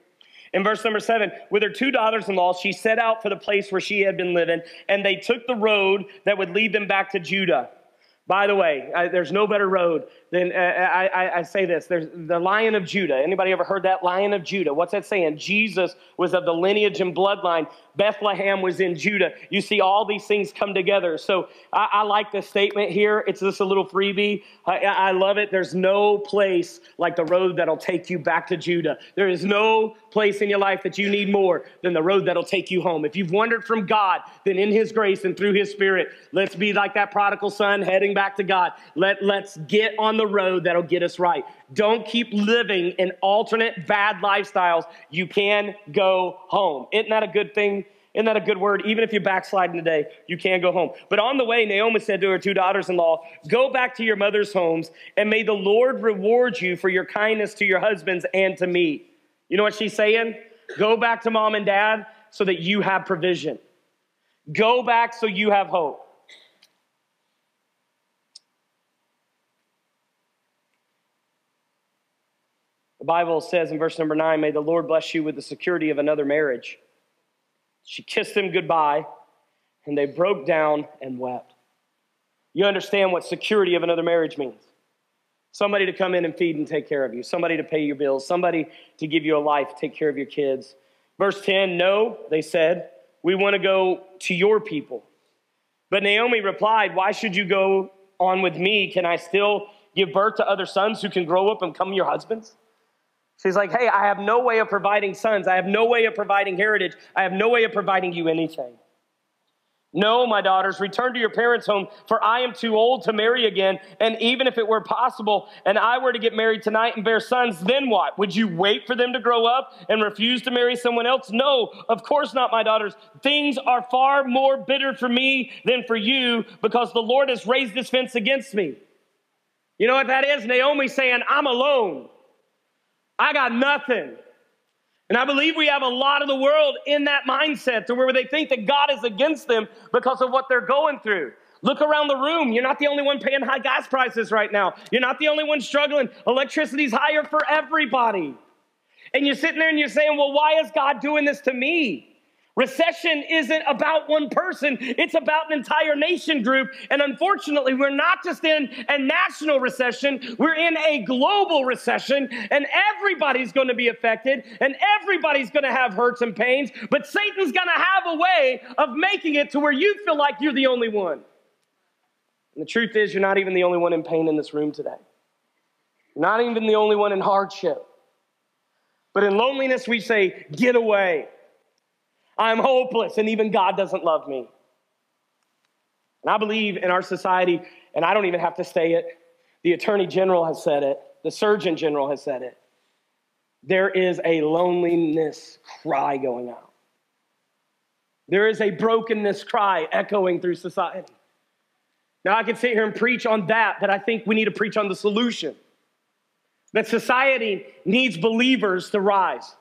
Speaker 1: In verse number seven, with her two daughters in law, she set out for the place where she had been living, and they took the road that would lead them back to Judah. By the way, I, there's no better road than uh, I, I, I, say this. There's the Lion of Judah. Anybody ever heard that Lion of Judah? What's that saying? Jesus was of the lineage and bloodline. Bethlehem was in Judah. You see all these things come together. So I, I like the statement here. It's just a little freebie. I, love it. There's no place like the road that'll take you back to Judah. There is no place in your life that you need more than the road that'll take you home. If you've wandered from God, then in His grace and through His Spirit, let's be like that prodigal son heading back to God. Let, let's get on the road that'll get us right. Don't keep living in alternate bad lifestyles. You can go home. Isn't that a good thing? Isn't that a good word? Even if you backslide today, you can go home. But on the way, Naomi said to her two daughters in law, Go back to your mother's homes, and may the Lord reward you for your kindness to your husbands and to me. You know what she's saying? Go back to mom and dad so that you have provision. Go back so you have hope. The Bible says in verse number nine, May the Lord bless you with the security of another marriage. She kissed him goodbye, and they broke down and wept. You understand what security of another marriage means somebody to come in and feed and take care of you, somebody to pay your bills, somebody to give you a life, take care of your kids. Verse 10 No, they said, we want to go to your people. But Naomi replied, Why should you go on with me? Can I still give birth to other sons who can grow up and become your husbands? She's like, Hey, I have no way of providing sons. I have no way of providing heritage. I have no way of providing you anything. No, my daughters, return to your parents' home, for I am too old to marry again. And even if it were possible and I were to get married tonight and bear sons, then what? Would you wait for them to grow up and refuse to marry someone else? No, of course not, my daughters. Things are far more bitter for me than for you because the Lord has raised this fence against me. You know what that is? Naomi saying, I'm alone. I got nothing. And I believe we have a lot of the world in that mindset to where they think that God is against them because of what they're going through. Look around the room. You're not the only one paying high gas prices right now. You're not the only one struggling. Electricity's higher for everybody. And you're sitting there and you're saying, well, why is God doing this to me? Recession isn't about one person, it's about an entire nation group. And unfortunately, we're not just in a national recession, we're in a global recession, and everybody's going to be affected, and everybody's going to have hurts and pains. But Satan's going to have a way of making it to where you feel like you're the only one. And the truth is, you're not even the only one in pain in this room today. You're not even the only one in hardship. But in loneliness, we say, get away. I'm hopeless, and even God doesn't love me. And I believe in our society, and I don't even have to say it, the Attorney General has said it, the Surgeon General has said it. There is a loneliness cry going out. There is a brokenness cry echoing through society. Now, I can sit here and preach on that, but I think we need to preach on the solution. That society needs believers to rise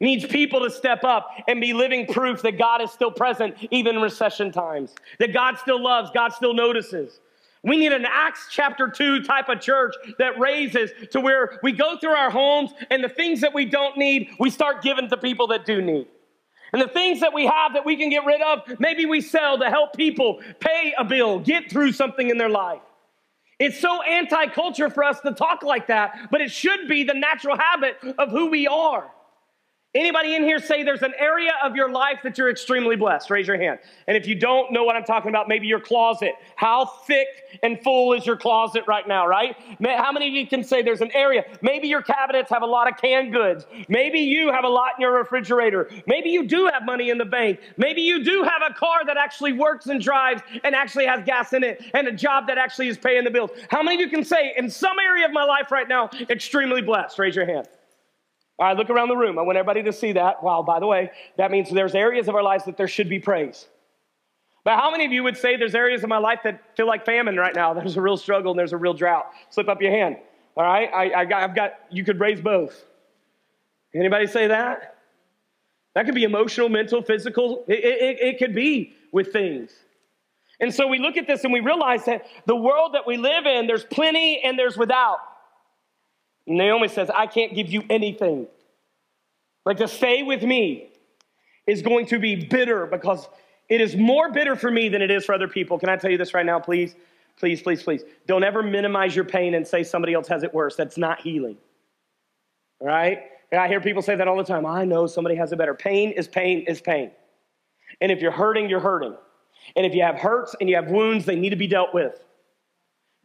Speaker 1: needs people to step up and be living proof that God is still present even in recession times, that God still loves, God still notices. We need an Acts chapter 2 type of church that raises to where we go through our homes and the things that we don't need, we start giving to people that do need. And the things that we have that we can get rid of, maybe we sell to help people pay a bill, get through something in their life. It's so anti culture for us to talk like that, but it should be the natural habit of who we are. Anybody in here say there's an area of your life that you're extremely blessed? Raise your hand. And if you don't know what I'm talking about, maybe your closet. How thick and full is your closet right now, right? How many of you can say there's an area? Maybe your cabinets have a lot of canned goods. Maybe you have a lot in your refrigerator. Maybe you do have money in the bank. Maybe you do have a car that actually works and drives and actually has gas in it and a job that actually is paying the bills. How many of you can say in some area of my life right now, extremely blessed? Raise your hand. All right, look around the room. I want everybody to see that. Wow, by the way, that means there's areas of our lives that there should be praise. But how many of you would say there's areas of my life that feel like famine right now? There's a real struggle and there's a real drought. Slip up your hand. All right? I, I got, I've got, you could raise both. Anybody say that? That could be emotional, mental, physical. It, it, it could be with things. And so we look at this and we realize that the world that we live in, there's plenty and there's without. Naomi says, I can't give you anything. Like to stay with me is going to be bitter because it is more bitter for me than it is for other people. Can I tell you this right now, please? Please, please, please. Don't ever minimize your pain and say somebody else has it worse. That's not healing. All right? And I hear people say that all the time. I know somebody has it better. Pain is pain is pain. And if you're hurting, you're hurting. And if you have hurts and you have wounds, they need to be dealt with.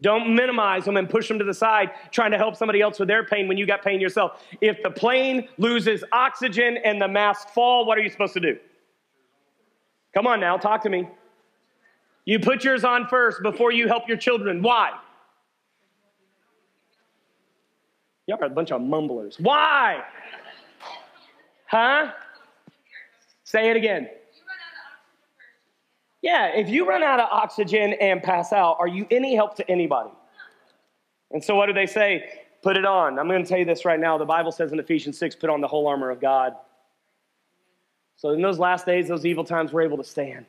Speaker 1: Don't minimize them and push them to the side trying to help somebody else with their pain when you got pain yourself. If the plane loses oxygen and the masks fall, what are you supposed to do? Come on now, talk to me. You put yours on first before you help your children. Why? Y'all are a bunch of mumblers. Why? Huh? Say it again. Yeah, if you run out of oxygen and pass out, are you any help to anybody? And so, what do they say? Put it on. I'm going to tell you this right now. The Bible says in Ephesians 6, put on the whole armor of God. So, in those last days, those evil times, we're able to stand.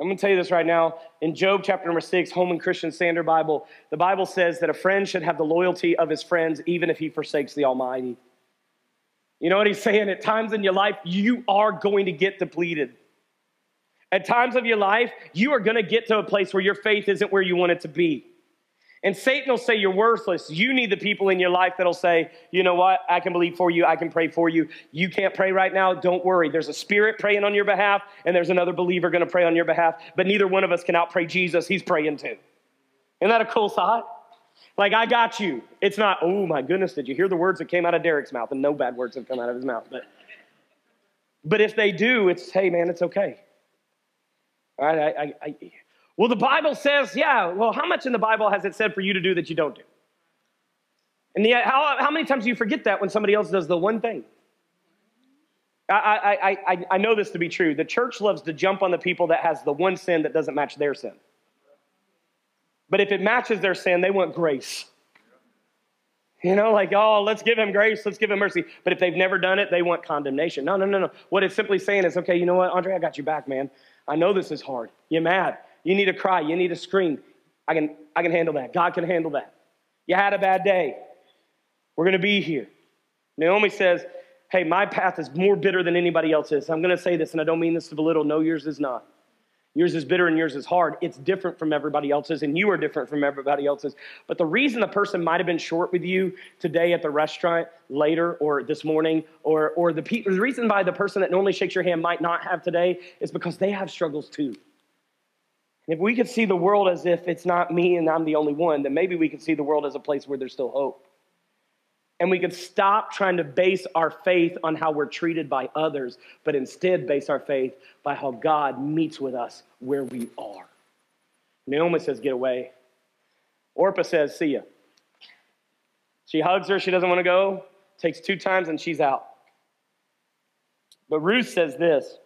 Speaker 1: I'm going to tell you this right now. In Job chapter number six, Holman Christian Standard Bible, the Bible says that a friend should have the loyalty of his friends even if he forsakes the Almighty. You know what he's saying? At times in your life, you are going to get depleted. At times of your life, you are going to get to a place where your faith isn't where you want it to be. And Satan will say you're worthless. You need the people in your life that'll say, you know what, I can believe for you, I can pray for you. You can't pray right now, don't worry. There's a spirit praying on your behalf, and there's another believer going to pray on your behalf, but neither one of us can outpray Jesus. He's praying too. Isn't that a cool thought? Like, I got you. It's not, oh my goodness, did you hear the words that came out of Derek's mouth? And no bad words have come out of his mouth. But, but if they do, it's, hey, man, it's okay. All right, I, I, I, well, the Bible says, yeah, well, how much in the Bible has it said for you to do that you don't do? And yet, how, how many times do you forget that when somebody else does the one thing? I, I, I, I know this to be true. The church loves to jump on the people that has the one sin that doesn't match their sin. But if it matches their sin, they want grace. You know, like, oh, let's give him grace, let's give him mercy. But if they've never done it, they want condemnation. No, no, no, no. What it's simply saying is, okay, you know what, Andre, I got you back, man. I know this is hard. You're mad. You need to cry. You need to scream. I can, I can handle that. God can handle that. You had a bad day. We're going to be here. Naomi says, Hey, my path is more bitter than anybody else's. I'm going to say this, and I don't mean this to belittle. No, yours is not. Yours is bitter and yours is hard. It's different from everybody else's, and you are different from everybody else's. But the reason the person might have been short with you today at the restaurant, later, or this morning, or, or the, pe- the reason why the person that normally shakes your hand might not have today is because they have struggles too. And if we could see the world as if it's not me and I'm the only one, then maybe we could see the world as a place where there's still hope. And we could stop trying to base our faith on how we're treated by others, but instead base our faith by how God meets with us where we are. Naomi says, Get away. Orpah says, See ya. She hugs her. She doesn't want to go. Takes two times and she's out. But Ruth says this.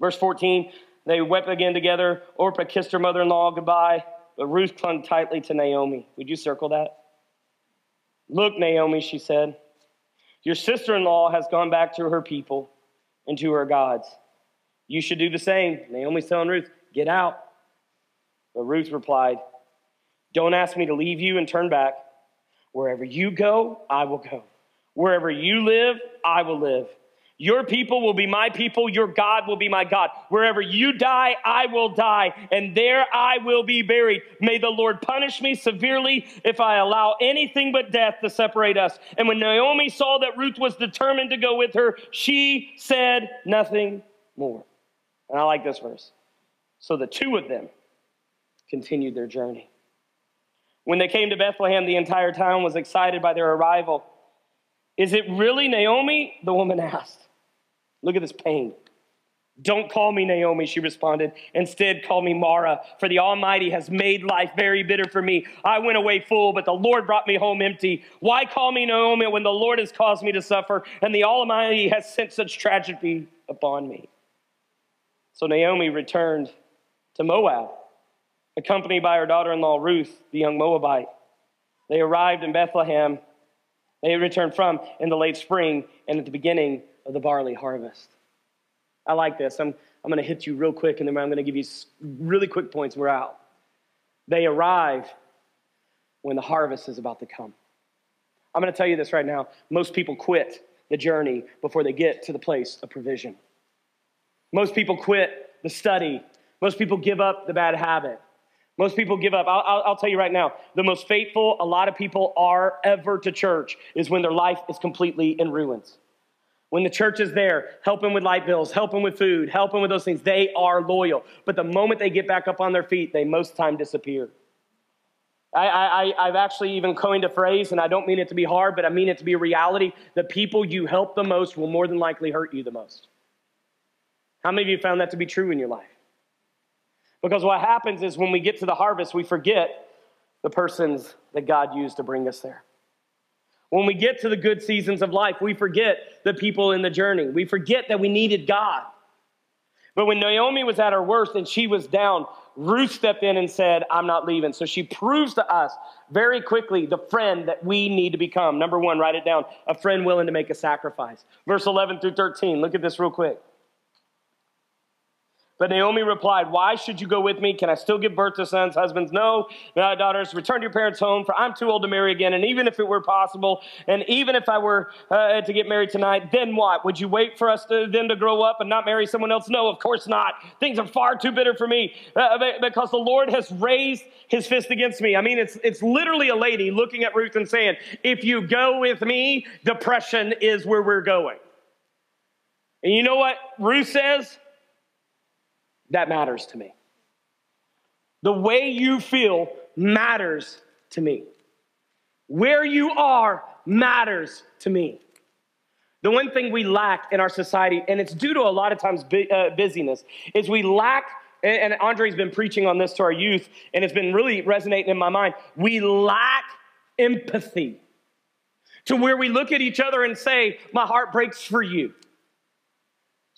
Speaker 1: Verse 14 they wept again together. Orpah kissed her mother in law goodbye, but Ruth clung tightly to Naomi. Would you circle that? Look, Naomi, she said, your sister in law has gone back to her people and to her gods. You should do the same. Naomi's telling Ruth, Get out. But Ruth replied, Don't ask me to leave you and turn back. Wherever you go, I will go. Wherever you live, I will live. Your people will be my people. Your God will be my God. Wherever you die, I will die, and there I will be buried. May the Lord punish me severely if I allow anything but death to separate us. And when Naomi saw that Ruth was determined to go with her, she said nothing more. And I like this verse. So the two of them continued their journey. When they came to Bethlehem, the entire town was excited by their arrival. Is it really Naomi? The woman asked. Look at this pain. Don't call me Naomi, she responded. Instead, call me Mara, for the Almighty has made life very bitter for me. I went away full, but the Lord brought me home empty. Why call me Naomi when the Lord has caused me to suffer and the Almighty has sent such tragedy upon me? So Naomi returned to Moab, accompanied by her daughter in law Ruth, the young Moabite. They arrived in Bethlehem. They returned from in the late spring and at the beginning of the barley harvest. I like this. I'm, I'm going to hit you real quick and then I'm going to give you really quick points. We're out. They arrive when the harvest is about to come. I'm going to tell you this right now. Most people quit the journey before they get to the place of provision. Most people quit the study. Most people give up the bad habit. Most people give up. I'll, I'll, I'll, tell you right now the most faithful a lot of people are ever to church is when their life is completely in ruins. When the church is there, helping with light bills, helping with food, helping with those things, they are loyal. But the moment they get back up on their feet, they most time disappear. I, I, I've actually even coined a phrase, and I don't mean it to be hard, but I mean it to be reality. The people you help the most will more than likely hurt you the most. How many of you found that to be true in your life? Because what happens is when we get to the harvest, we forget the persons that God used to bring us there. When we get to the good seasons of life, we forget the people in the journey. We forget that we needed God. But when Naomi was at her worst and she was down, Ruth stepped in and said, I'm not leaving. So she proves to us very quickly the friend that we need to become. Number one, write it down a friend willing to make a sacrifice. Verse 11 through 13. Look at this real quick. But Naomi replied, Why should you go with me? Can I still give birth to sons? Husbands, no. Now, daughters, return to your parents' home, for I'm too old to marry again. And even if it were possible, and even if I were uh, to get married tonight, then what? Would you wait for us to, then to grow up and not marry someone else? No, of course not. Things are far too bitter for me uh, because the Lord has raised his fist against me. I mean, it's, it's literally a lady looking at Ruth and saying, If you go with me, depression is where we're going. And you know what Ruth says? That matters to me. The way you feel matters to me. Where you are matters to me. The one thing we lack in our society, and it's due to a lot of times uh, busyness, is we lack, and Andre's been preaching on this to our youth, and it's been really resonating in my mind. We lack empathy to where we look at each other and say, My heart breaks for you.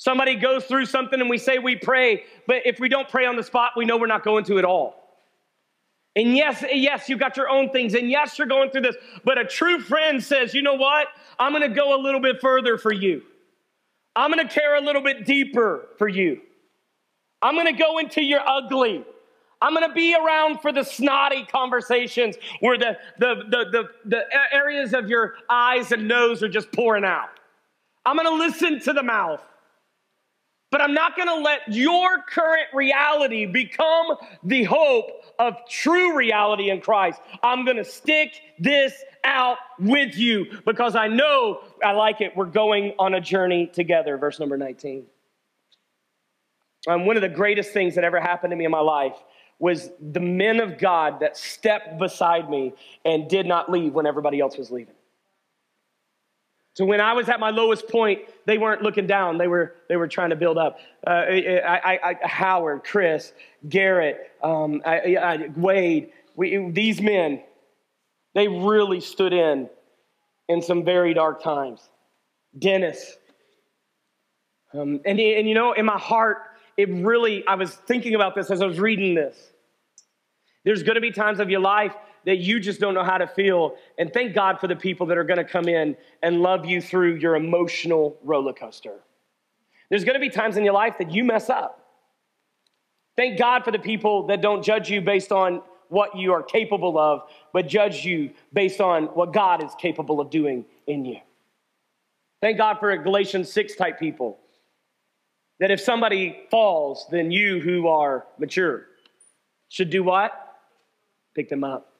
Speaker 1: Somebody goes through something and we say we pray, but if we don't pray on the spot, we know we're not going to at all. And yes, yes, you've got your own things, and yes, you're going through this, but a true friend says, you know what? I'm gonna go a little bit further for you. I'm gonna care a little bit deeper for you. I'm gonna go into your ugly. I'm gonna be around for the snotty conversations where the, the, the, the, the areas of your eyes and nose are just pouring out. I'm gonna listen to the mouth. But I'm not going to let your current reality become the hope of true reality in Christ. I'm going to stick this out with you because I know I like it. We're going on a journey together. Verse number 19. Um, one of the greatest things that ever happened to me in my life was the men of God that stepped beside me and did not leave when everybody else was leaving. So when I was at my lowest point, they weren't looking down. They were, they were trying to build up. Uh, I, I, I, Howard, Chris, Garrett, um, Wade, we, these men, they really stood in in some very dark times. Dennis. Um, and, and you know, in my heart, it really, I was thinking about this as I was reading this. There's going to be times of your life that you just don't know how to feel. And thank God for the people that are going to come in and love you through your emotional roller coaster. There's going to be times in your life that you mess up. Thank God for the people that don't judge you based on what you are capable of, but judge you based on what God is capable of doing in you. Thank God for a Galatians 6 type people. That if somebody falls, then you who are mature should do what? Pick them up.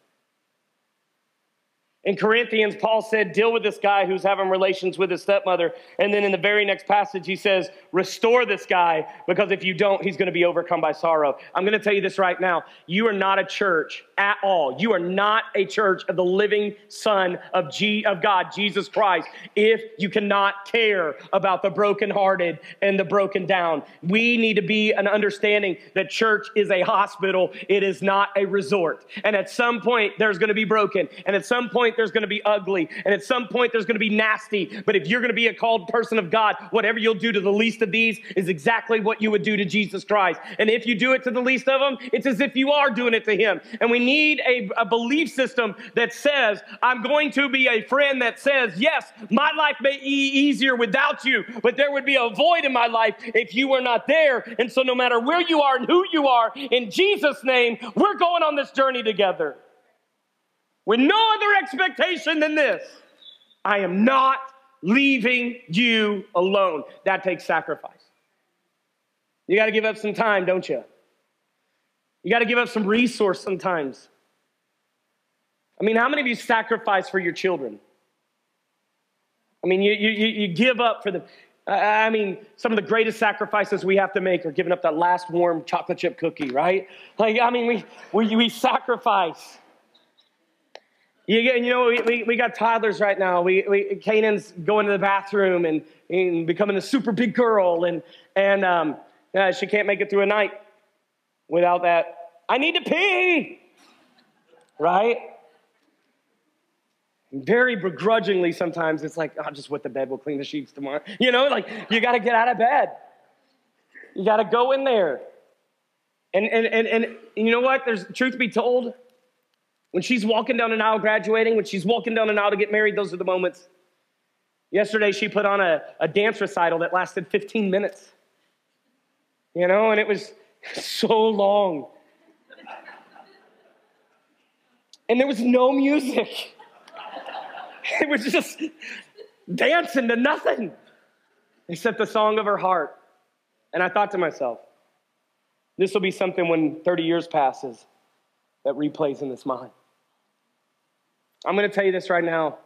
Speaker 1: In Corinthians, Paul said, deal with this guy who's having relations with his stepmother. And then in the very next passage, he says, restore this guy because if you don't, he's going to be overcome by sorrow. I'm going to tell you this right now. You are not a church at all. You are not a church of the living Son of, G- of God, Jesus Christ, if you cannot care about the brokenhearted and the broken down. We need to be an understanding that church is a hospital, it is not a resort. And at some point, there's going to be broken. And at some point, point, there's going to be ugly. And at some point, there's going to be nasty. But if you're going to be a called person of God, whatever you'll do to the least of these is exactly what you would do to Jesus Christ. And if you do it to the least of them, it's as if you are doing it to Him. And we need a, a belief system that says, I'm going to be a friend that says, yes, my life may be easier without you, but there would be a void in my life if you were not there. And so, no matter where you are and who you are, in Jesus' name, we're going on this journey together with no other expectation than this I am not leaving you alone. That takes sacrifice. You got to give up some time, don't you? You got to give up some resource sometimes. I mean, how many of you sacrifice for your children? I mean, you, you, you give up for them. I mean, some of the greatest sacrifices we have to make are giving up that last warm chocolate chip cookie, right? Like, I mean, we, we, we sacrifice. You, you know, we, we, we, got toddlers right now. We, we, Canaan's going to the bathroom and, and becoming a super big girl, and, and um, yeah, she can't make it through a night without that. I need to pee, right? very begrudgingly sometimes it's like, I'll just wet the bed, we'll clean the sheets tomorrow. You know, like you got to get out of bed. You got to go in there. And, and, and, and you know what? There's truth be told. When she's walking down an aisle graduating, when she's walking down an aisle to get married, those are the moments. Yesterday, she put on a, a dance recital that lasted 15 minutes. You know, and it was so long. And there was no music. It was just dancing to nothing except the song of her heart. And I thought to myself, this will be something when 30 years passes that replays in this mind. I'm going to tell you this right now.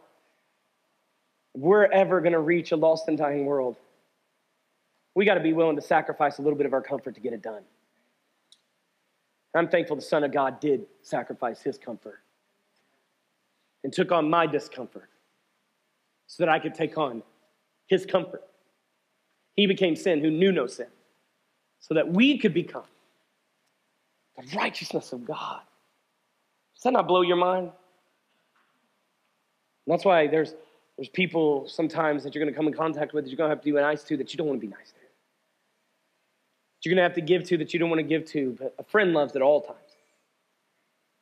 Speaker 1: If we're ever going to reach a lost and dying world, we got to be willing to sacrifice a little bit of our comfort to get it done. I'm thankful the Son of God did sacrifice his comfort and took on my discomfort so that I could take on his comfort. He became sin who knew no sin so that we could become the righteousness of God. Does that not blow your mind? And that's why there's, there's people sometimes that you're going to come in contact with that you're going to have to be nice to that you don't want to be nice to. That you're going to have to give to that you don't want to give to, but a friend loves at all times.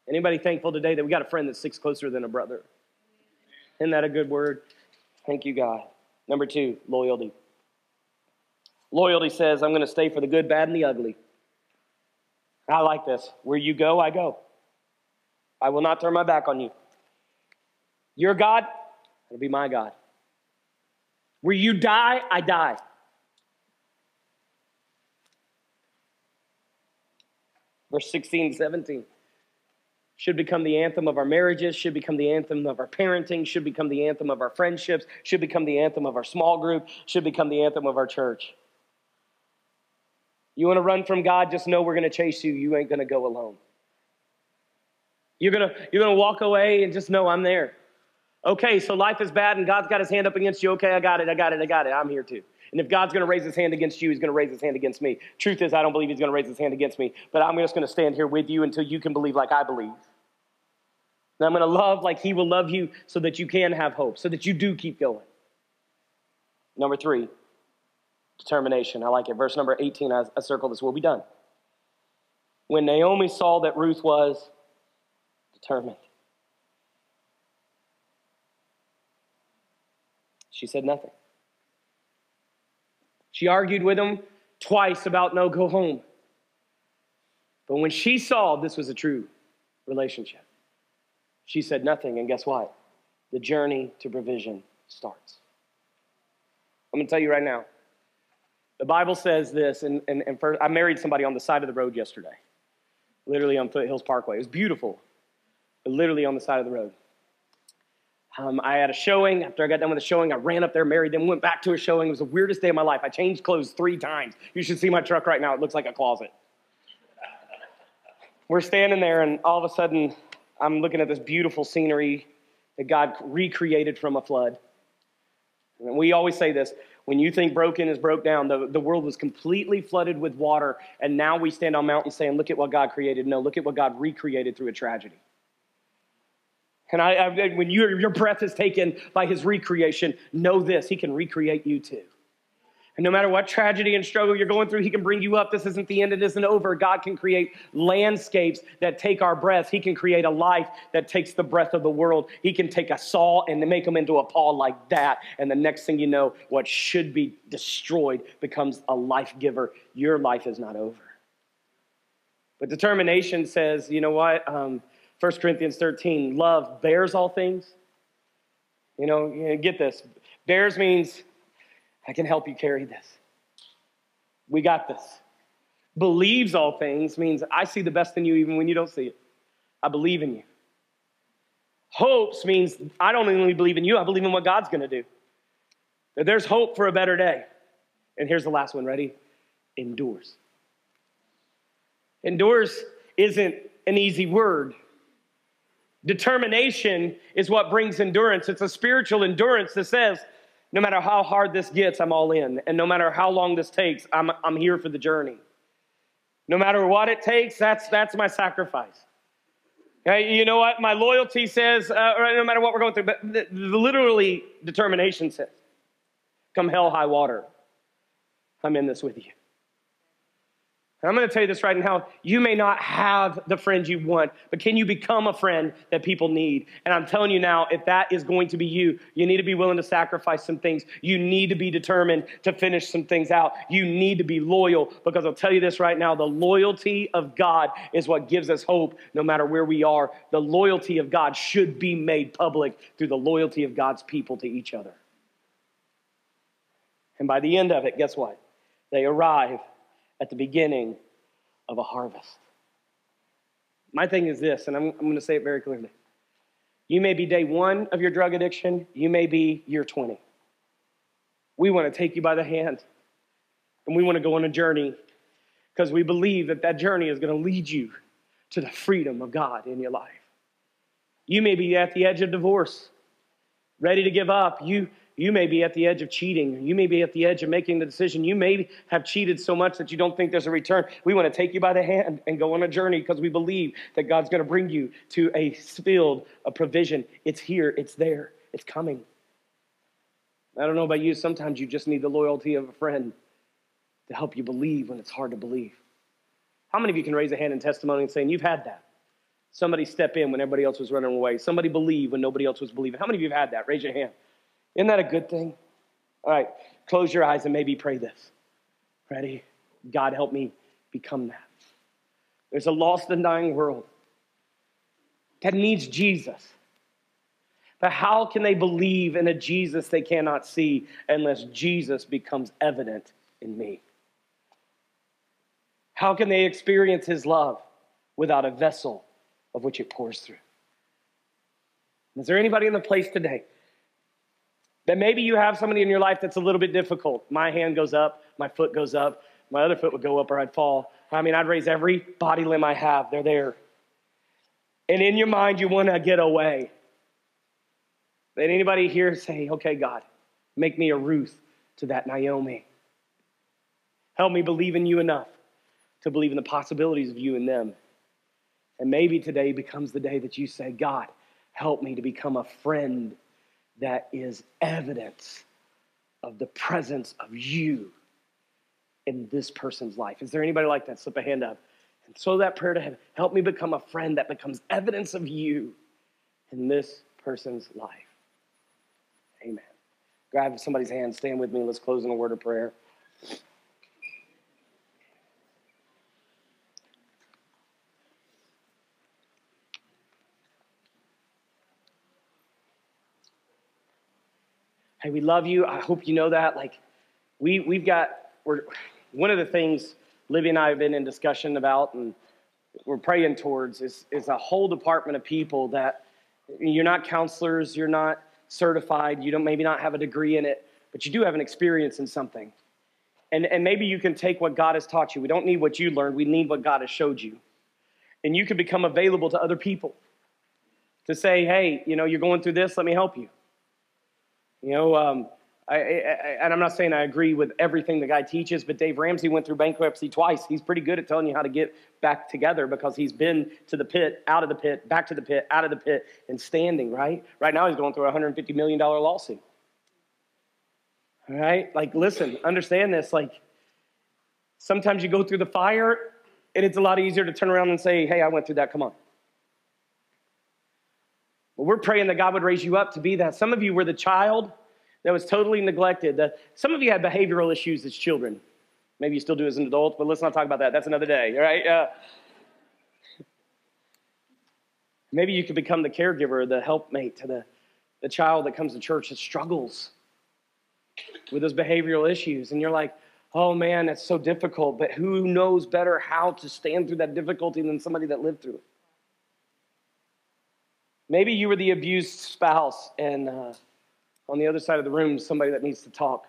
Speaker 1: Anybody thankful today that we got a friend that sticks closer than a brother? Isn't that a good word? Thank you, God. Number two, loyalty. Loyalty says, I'm going to stay for the good, bad, and the ugly. I like this. Where you go, I go. I will not turn my back on you. Your God, it'll be my God. Where you die, I die. Verse 16, 17 should become the anthem of our marriages, should become the anthem of our parenting, should become the anthem of our friendships, should become the anthem of our small group, should become the anthem of our church. You want to run from God, just know we're going to chase you. You ain't going to go alone. You're going to, you're going to walk away and just know I'm there. Okay, so life is bad and God's got his hand up against you. Okay, I got it, I got it, I got it. I'm here too. And if God's going to raise his hand against you, he's going to raise his hand against me. Truth is, I don't believe he's going to raise his hand against me, but I'm just going to stand here with you until you can believe like I believe. And I'm going to love like he will love you so that you can have hope, so that you do keep going. Number three, determination. I like it. Verse number 18, I, I circle this. We'll be done. When Naomi saw that Ruth was determined, she said nothing. She argued with him twice about no, go home. But when she saw this was a true relationship, she said nothing, and guess what? The journey to provision starts. I'm going to tell you right now. The Bible says this, and, and, and first, I married somebody on the side of the road yesterday, literally on Foothills Parkway. It was beautiful, but literally on the side of the road. Um, I had a showing. After I got done with the showing, I ran up there, married them, went back to a showing. It was the weirdest day of my life. I changed clothes three times. You should see my truck right now. It looks like a closet. We're standing there, and all of a sudden, I'm looking at this beautiful scenery that God recreated from a flood. And we always say this when you think broken is broke down, the, the world was completely flooded with water, and now we stand on mountains saying, Look at what God created. No, look at what God recreated through a tragedy. And I, I, when your, your breath is taken by his recreation, know this he can recreate you too. And no matter what tragedy and struggle you're going through, He can bring you up. This isn't the end, it isn't over. God can create landscapes that take our breath. He can create a life that takes the breath of the world. He can take a Saul and make him into a Paul like that. And the next thing you know, what should be destroyed becomes a life giver. Your life is not over. But determination says, you know what? Um, 1 Corinthians 13, love bears all things. You know, you know, get this. Bears means I can help you carry this. We got this. Believes all things means I see the best in you even when you don't see it. I believe in you. Hopes means I don't only believe in you, I believe in what God's going to do. That There's hope for a better day. And here's the last one ready? Endures. Endures isn't an easy word. Determination is what brings endurance. It's a spiritual endurance that says, no matter how hard this gets, I'm all in. And no matter how long this takes, I'm, I'm here for the journey. No matter what it takes, that's, that's my sacrifice. Okay, you know what? My loyalty says, uh, no matter what we're going through, but the, the literally determination says, come hell, high water, I'm in this with you. And I'm going to tell you this right now. You may not have the friends you want, but can you become a friend that people need? And I'm telling you now, if that is going to be you, you need to be willing to sacrifice some things. You need to be determined to finish some things out. You need to be loyal because I'll tell you this right now the loyalty of God is what gives us hope no matter where we are. The loyalty of God should be made public through the loyalty of God's people to each other. And by the end of it, guess what? They arrive at the beginning of a harvest. My thing is this, and I'm, I'm going to say it very clearly. You may be day one of your drug addiction, you may be year 20. We want to take you by the hand, and we want to go on a journey because we believe that that journey is going to lead you to the freedom of God in your life. You may be at the edge of divorce, ready to give up. You, you may be at the edge of cheating. You may be at the edge of making the decision. You may have cheated so much that you don't think there's a return. We want to take you by the hand and go on a journey because we believe that God's going to bring you to a field of provision. It's here, it's there, it's coming. I don't know about you, sometimes you just need the loyalty of a friend to help you believe when it's hard to believe. How many of you can raise a hand in testimony and saying, You've had that? Somebody step in when everybody else was running away. Somebody believe when nobody else was believing. How many of you have had that? Raise your hand. Isn't that a good thing? All right, close your eyes and maybe pray this. Ready? God, help me become that. There's a lost and dying world that needs Jesus. But how can they believe in a Jesus they cannot see unless Jesus becomes evident in me? How can they experience his love without a vessel of which it pours through? Is there anybody in the place today that maybe you have somebody in your life that's a little bit difficult. My hand goes up, my foot goes up, my other foot would go up or I'd fall. I mean, I'd raise every body limb I have. They're there. And in your mind, you want to get away. Did anybody here say, okay, God, make me a Ruth to that Naomi? Help me believe in you enough to believe in the possibilities of you and them. And maybe today becomes the day that you say, God, help me to become a friend that is evidence of the presence of you in this person's life. Is there anybody like that? Slip a hand up. And so that prayer to heaven, help me become a friend that becomes evidence of you in this person's life. Amen. Grab somebody's hand, stand with me, let's close in a word of prayer. Hey, we love you. I hope you know that. Like, we, we've got, we're, one of the things Libby and I have been in discussion about and we're praying towards is, is a whole department of people that you're not counselors, you're not certified, you don't maybe not have a degree in it, but you do have an experience in something. And, and maybe you can take what God has taught you. We don't need what you learned, we need what God has showed you. And you can become available to other people to say, hey, you know, you're going through this, let me help you. You know, um, I, I, and I'm not saying I agree with everything the guy teaches, but Dave Ramsey went through bankruptcy twice. He's pretty good at telling you how to get back together because he's been to the pit, out of the pit, back to the pit, out of the pit, and standing, right? Right now he's going through a $150 million lawsuit. All right? Like, listen, understand this. Like, sometimes you go through the fire, and it's a lot easier to turn around and say, hey, I went through that, come on. We're praying that God would raise you up to be that. Some of you were the child that was totally neglected. The, some of you had behavioral issues as children. Maybe you still do as an adult, but let's not talk about that. That's another day, right? Uh, maybe you could become the caregiver, the helpmate to the, the child that comes to church that struggles with those behavioral issues. And you're like, oh man, that's so difficult, but who knows better how to stand through that difficulty than somebody that lived through it? Maybe you were the abused spouse and. Uh, on the other side of the room somebody that needs to talk.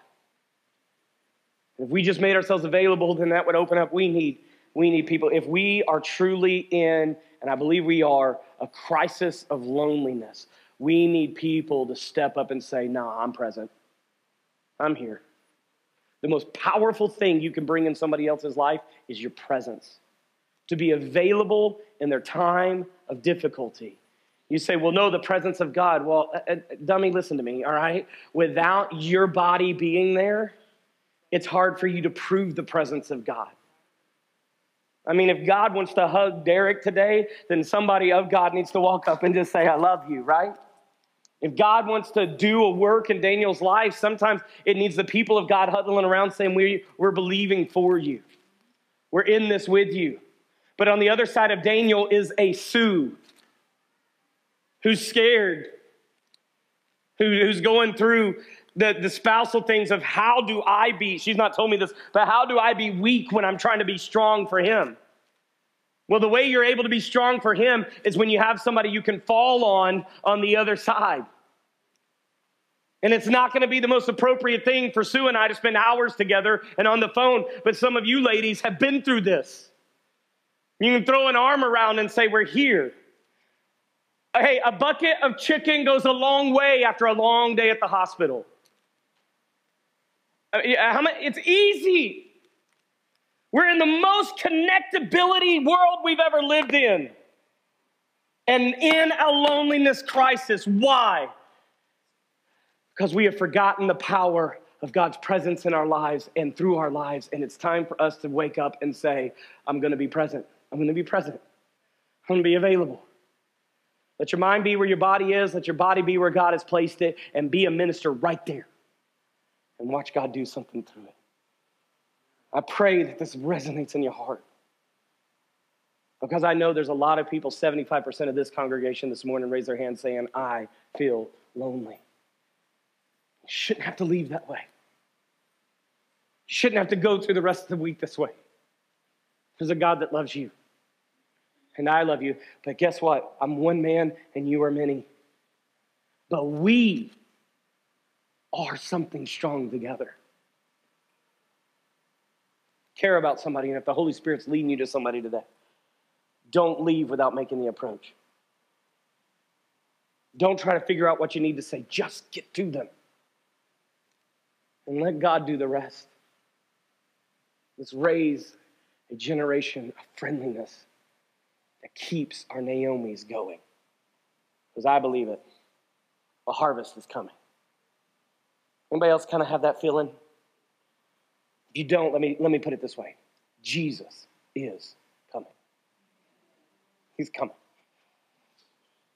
Speaker 1: If we just made ourselves available, then that would open up. We need, we need people. If we are truly in, and I believe we are, a crisis of loneliness, we need people to step up and say, Nah, I'm present. I'm here. The most powerful thing you can bring in somebody else's life is your presence. To be available in their time of difficulty you say, well, no, the presence of God. Well, uh, uh, dummy, listen to me, all right? Without your body being there, it's hard for you to prove the presence of God. I mean, if God wants to hug Derek today, then somebody of God needs to walk up and just say, I love you, right? If God wants to do a work in Daniel's life, sometimes it needs the people of God huddling around saying, we, We're believing for you. We're in this with you. But on the other side of Daniel is a Sue who's scared, who, who's going through the, the spousal things of how do I be, she's not told me this, but how do I be weak when I'm trying to be strong for him? Well, the way you're able to be strong for him is when you have somebody you can fall on on the other side. And it's not going to be the most appropriate thing for Sue and I to spend hours together and on the phone, but some of you ladies have been through this. You can throw an arm around and say, We're here. Hey, a bucket of chicken goes a long way after a long day at the hospital. How it's easy. We're in the most connectability world we've ever lived in. And in a loneliness crisis. Why? Because we have forgotten the power of God's presence in our lives and through our lives. And it's time for us to wake up and say, I'm going to be present. I'm going to be present. I'm going to be available. Let your mind be where your body is. Let your body be where God has placed it and be a minister right there. And watch God do something through it. I pray that this resonates in your heart. Because I know there's a lot of people, 75% of this congregation this morning raise their hand saying, I feel lonely. You shouldn't have to leave that way. You shouldn't have to go through the rest of the week this way. There's a God that loves you and I love you. But guess what? I'm one man and you are many. But we are something strong together. Care about somebody, and if the Holy Spirit's leading you to somebody today, don't leave without making the approach. Don't try to figure out what you need to say, just get to them. And let God do the rest. Let's raise a generation of friendliness that keeps our Naomi's going. Because I believe it. A harvest is coming. Anybody else kind of have that feeling? If you don't, let me, let me put it this way Jesus is coming. He's coming.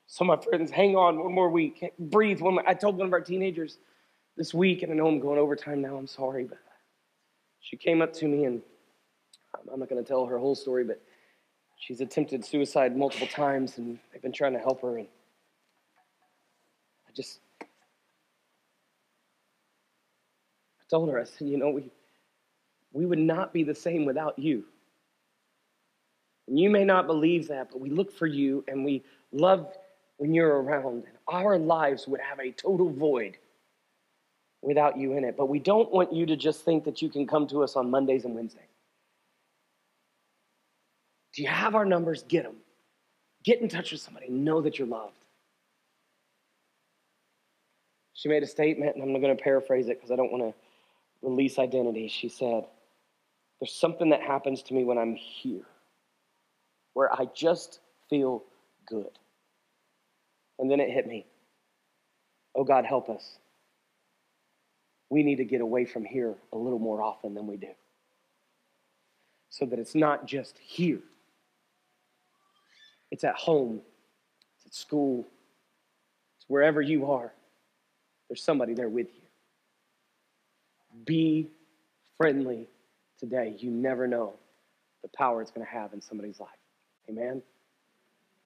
Speaker 1: So, my friends, hang on one more week. Breathe. One more. I told one of our teenagers this week, and I know I'm going overtime now. I'm sorry, but she came up to me, and I'm not going to tell her whole story, but She's attempted suicide multiple times, and they've been trying to help her. And I just, I told her, I said, you know, we, we would not be the same without you. And you may not believe that, but we look for you and we love when you're around. And our lives would have a total void without you in it. But we don't want you to just think that you can come to us on Mondays and Wednesdays. You have our numbers? Get them. Get in touch with somebody. Know that you're loved. She made a statement, and I'm going to paraphrase it because I don't want to release identity. She said, There's something that happens to me when I'm here where I just feel good. And then it hit me. Oh, God, help us. We need to get away from here a little more often than we do. So that it's not just here, it's at home, it's at school, it's wherever you are. There's somebody there with you. Be friendly today. You never know the power it's going to have in somebody's life. Amen.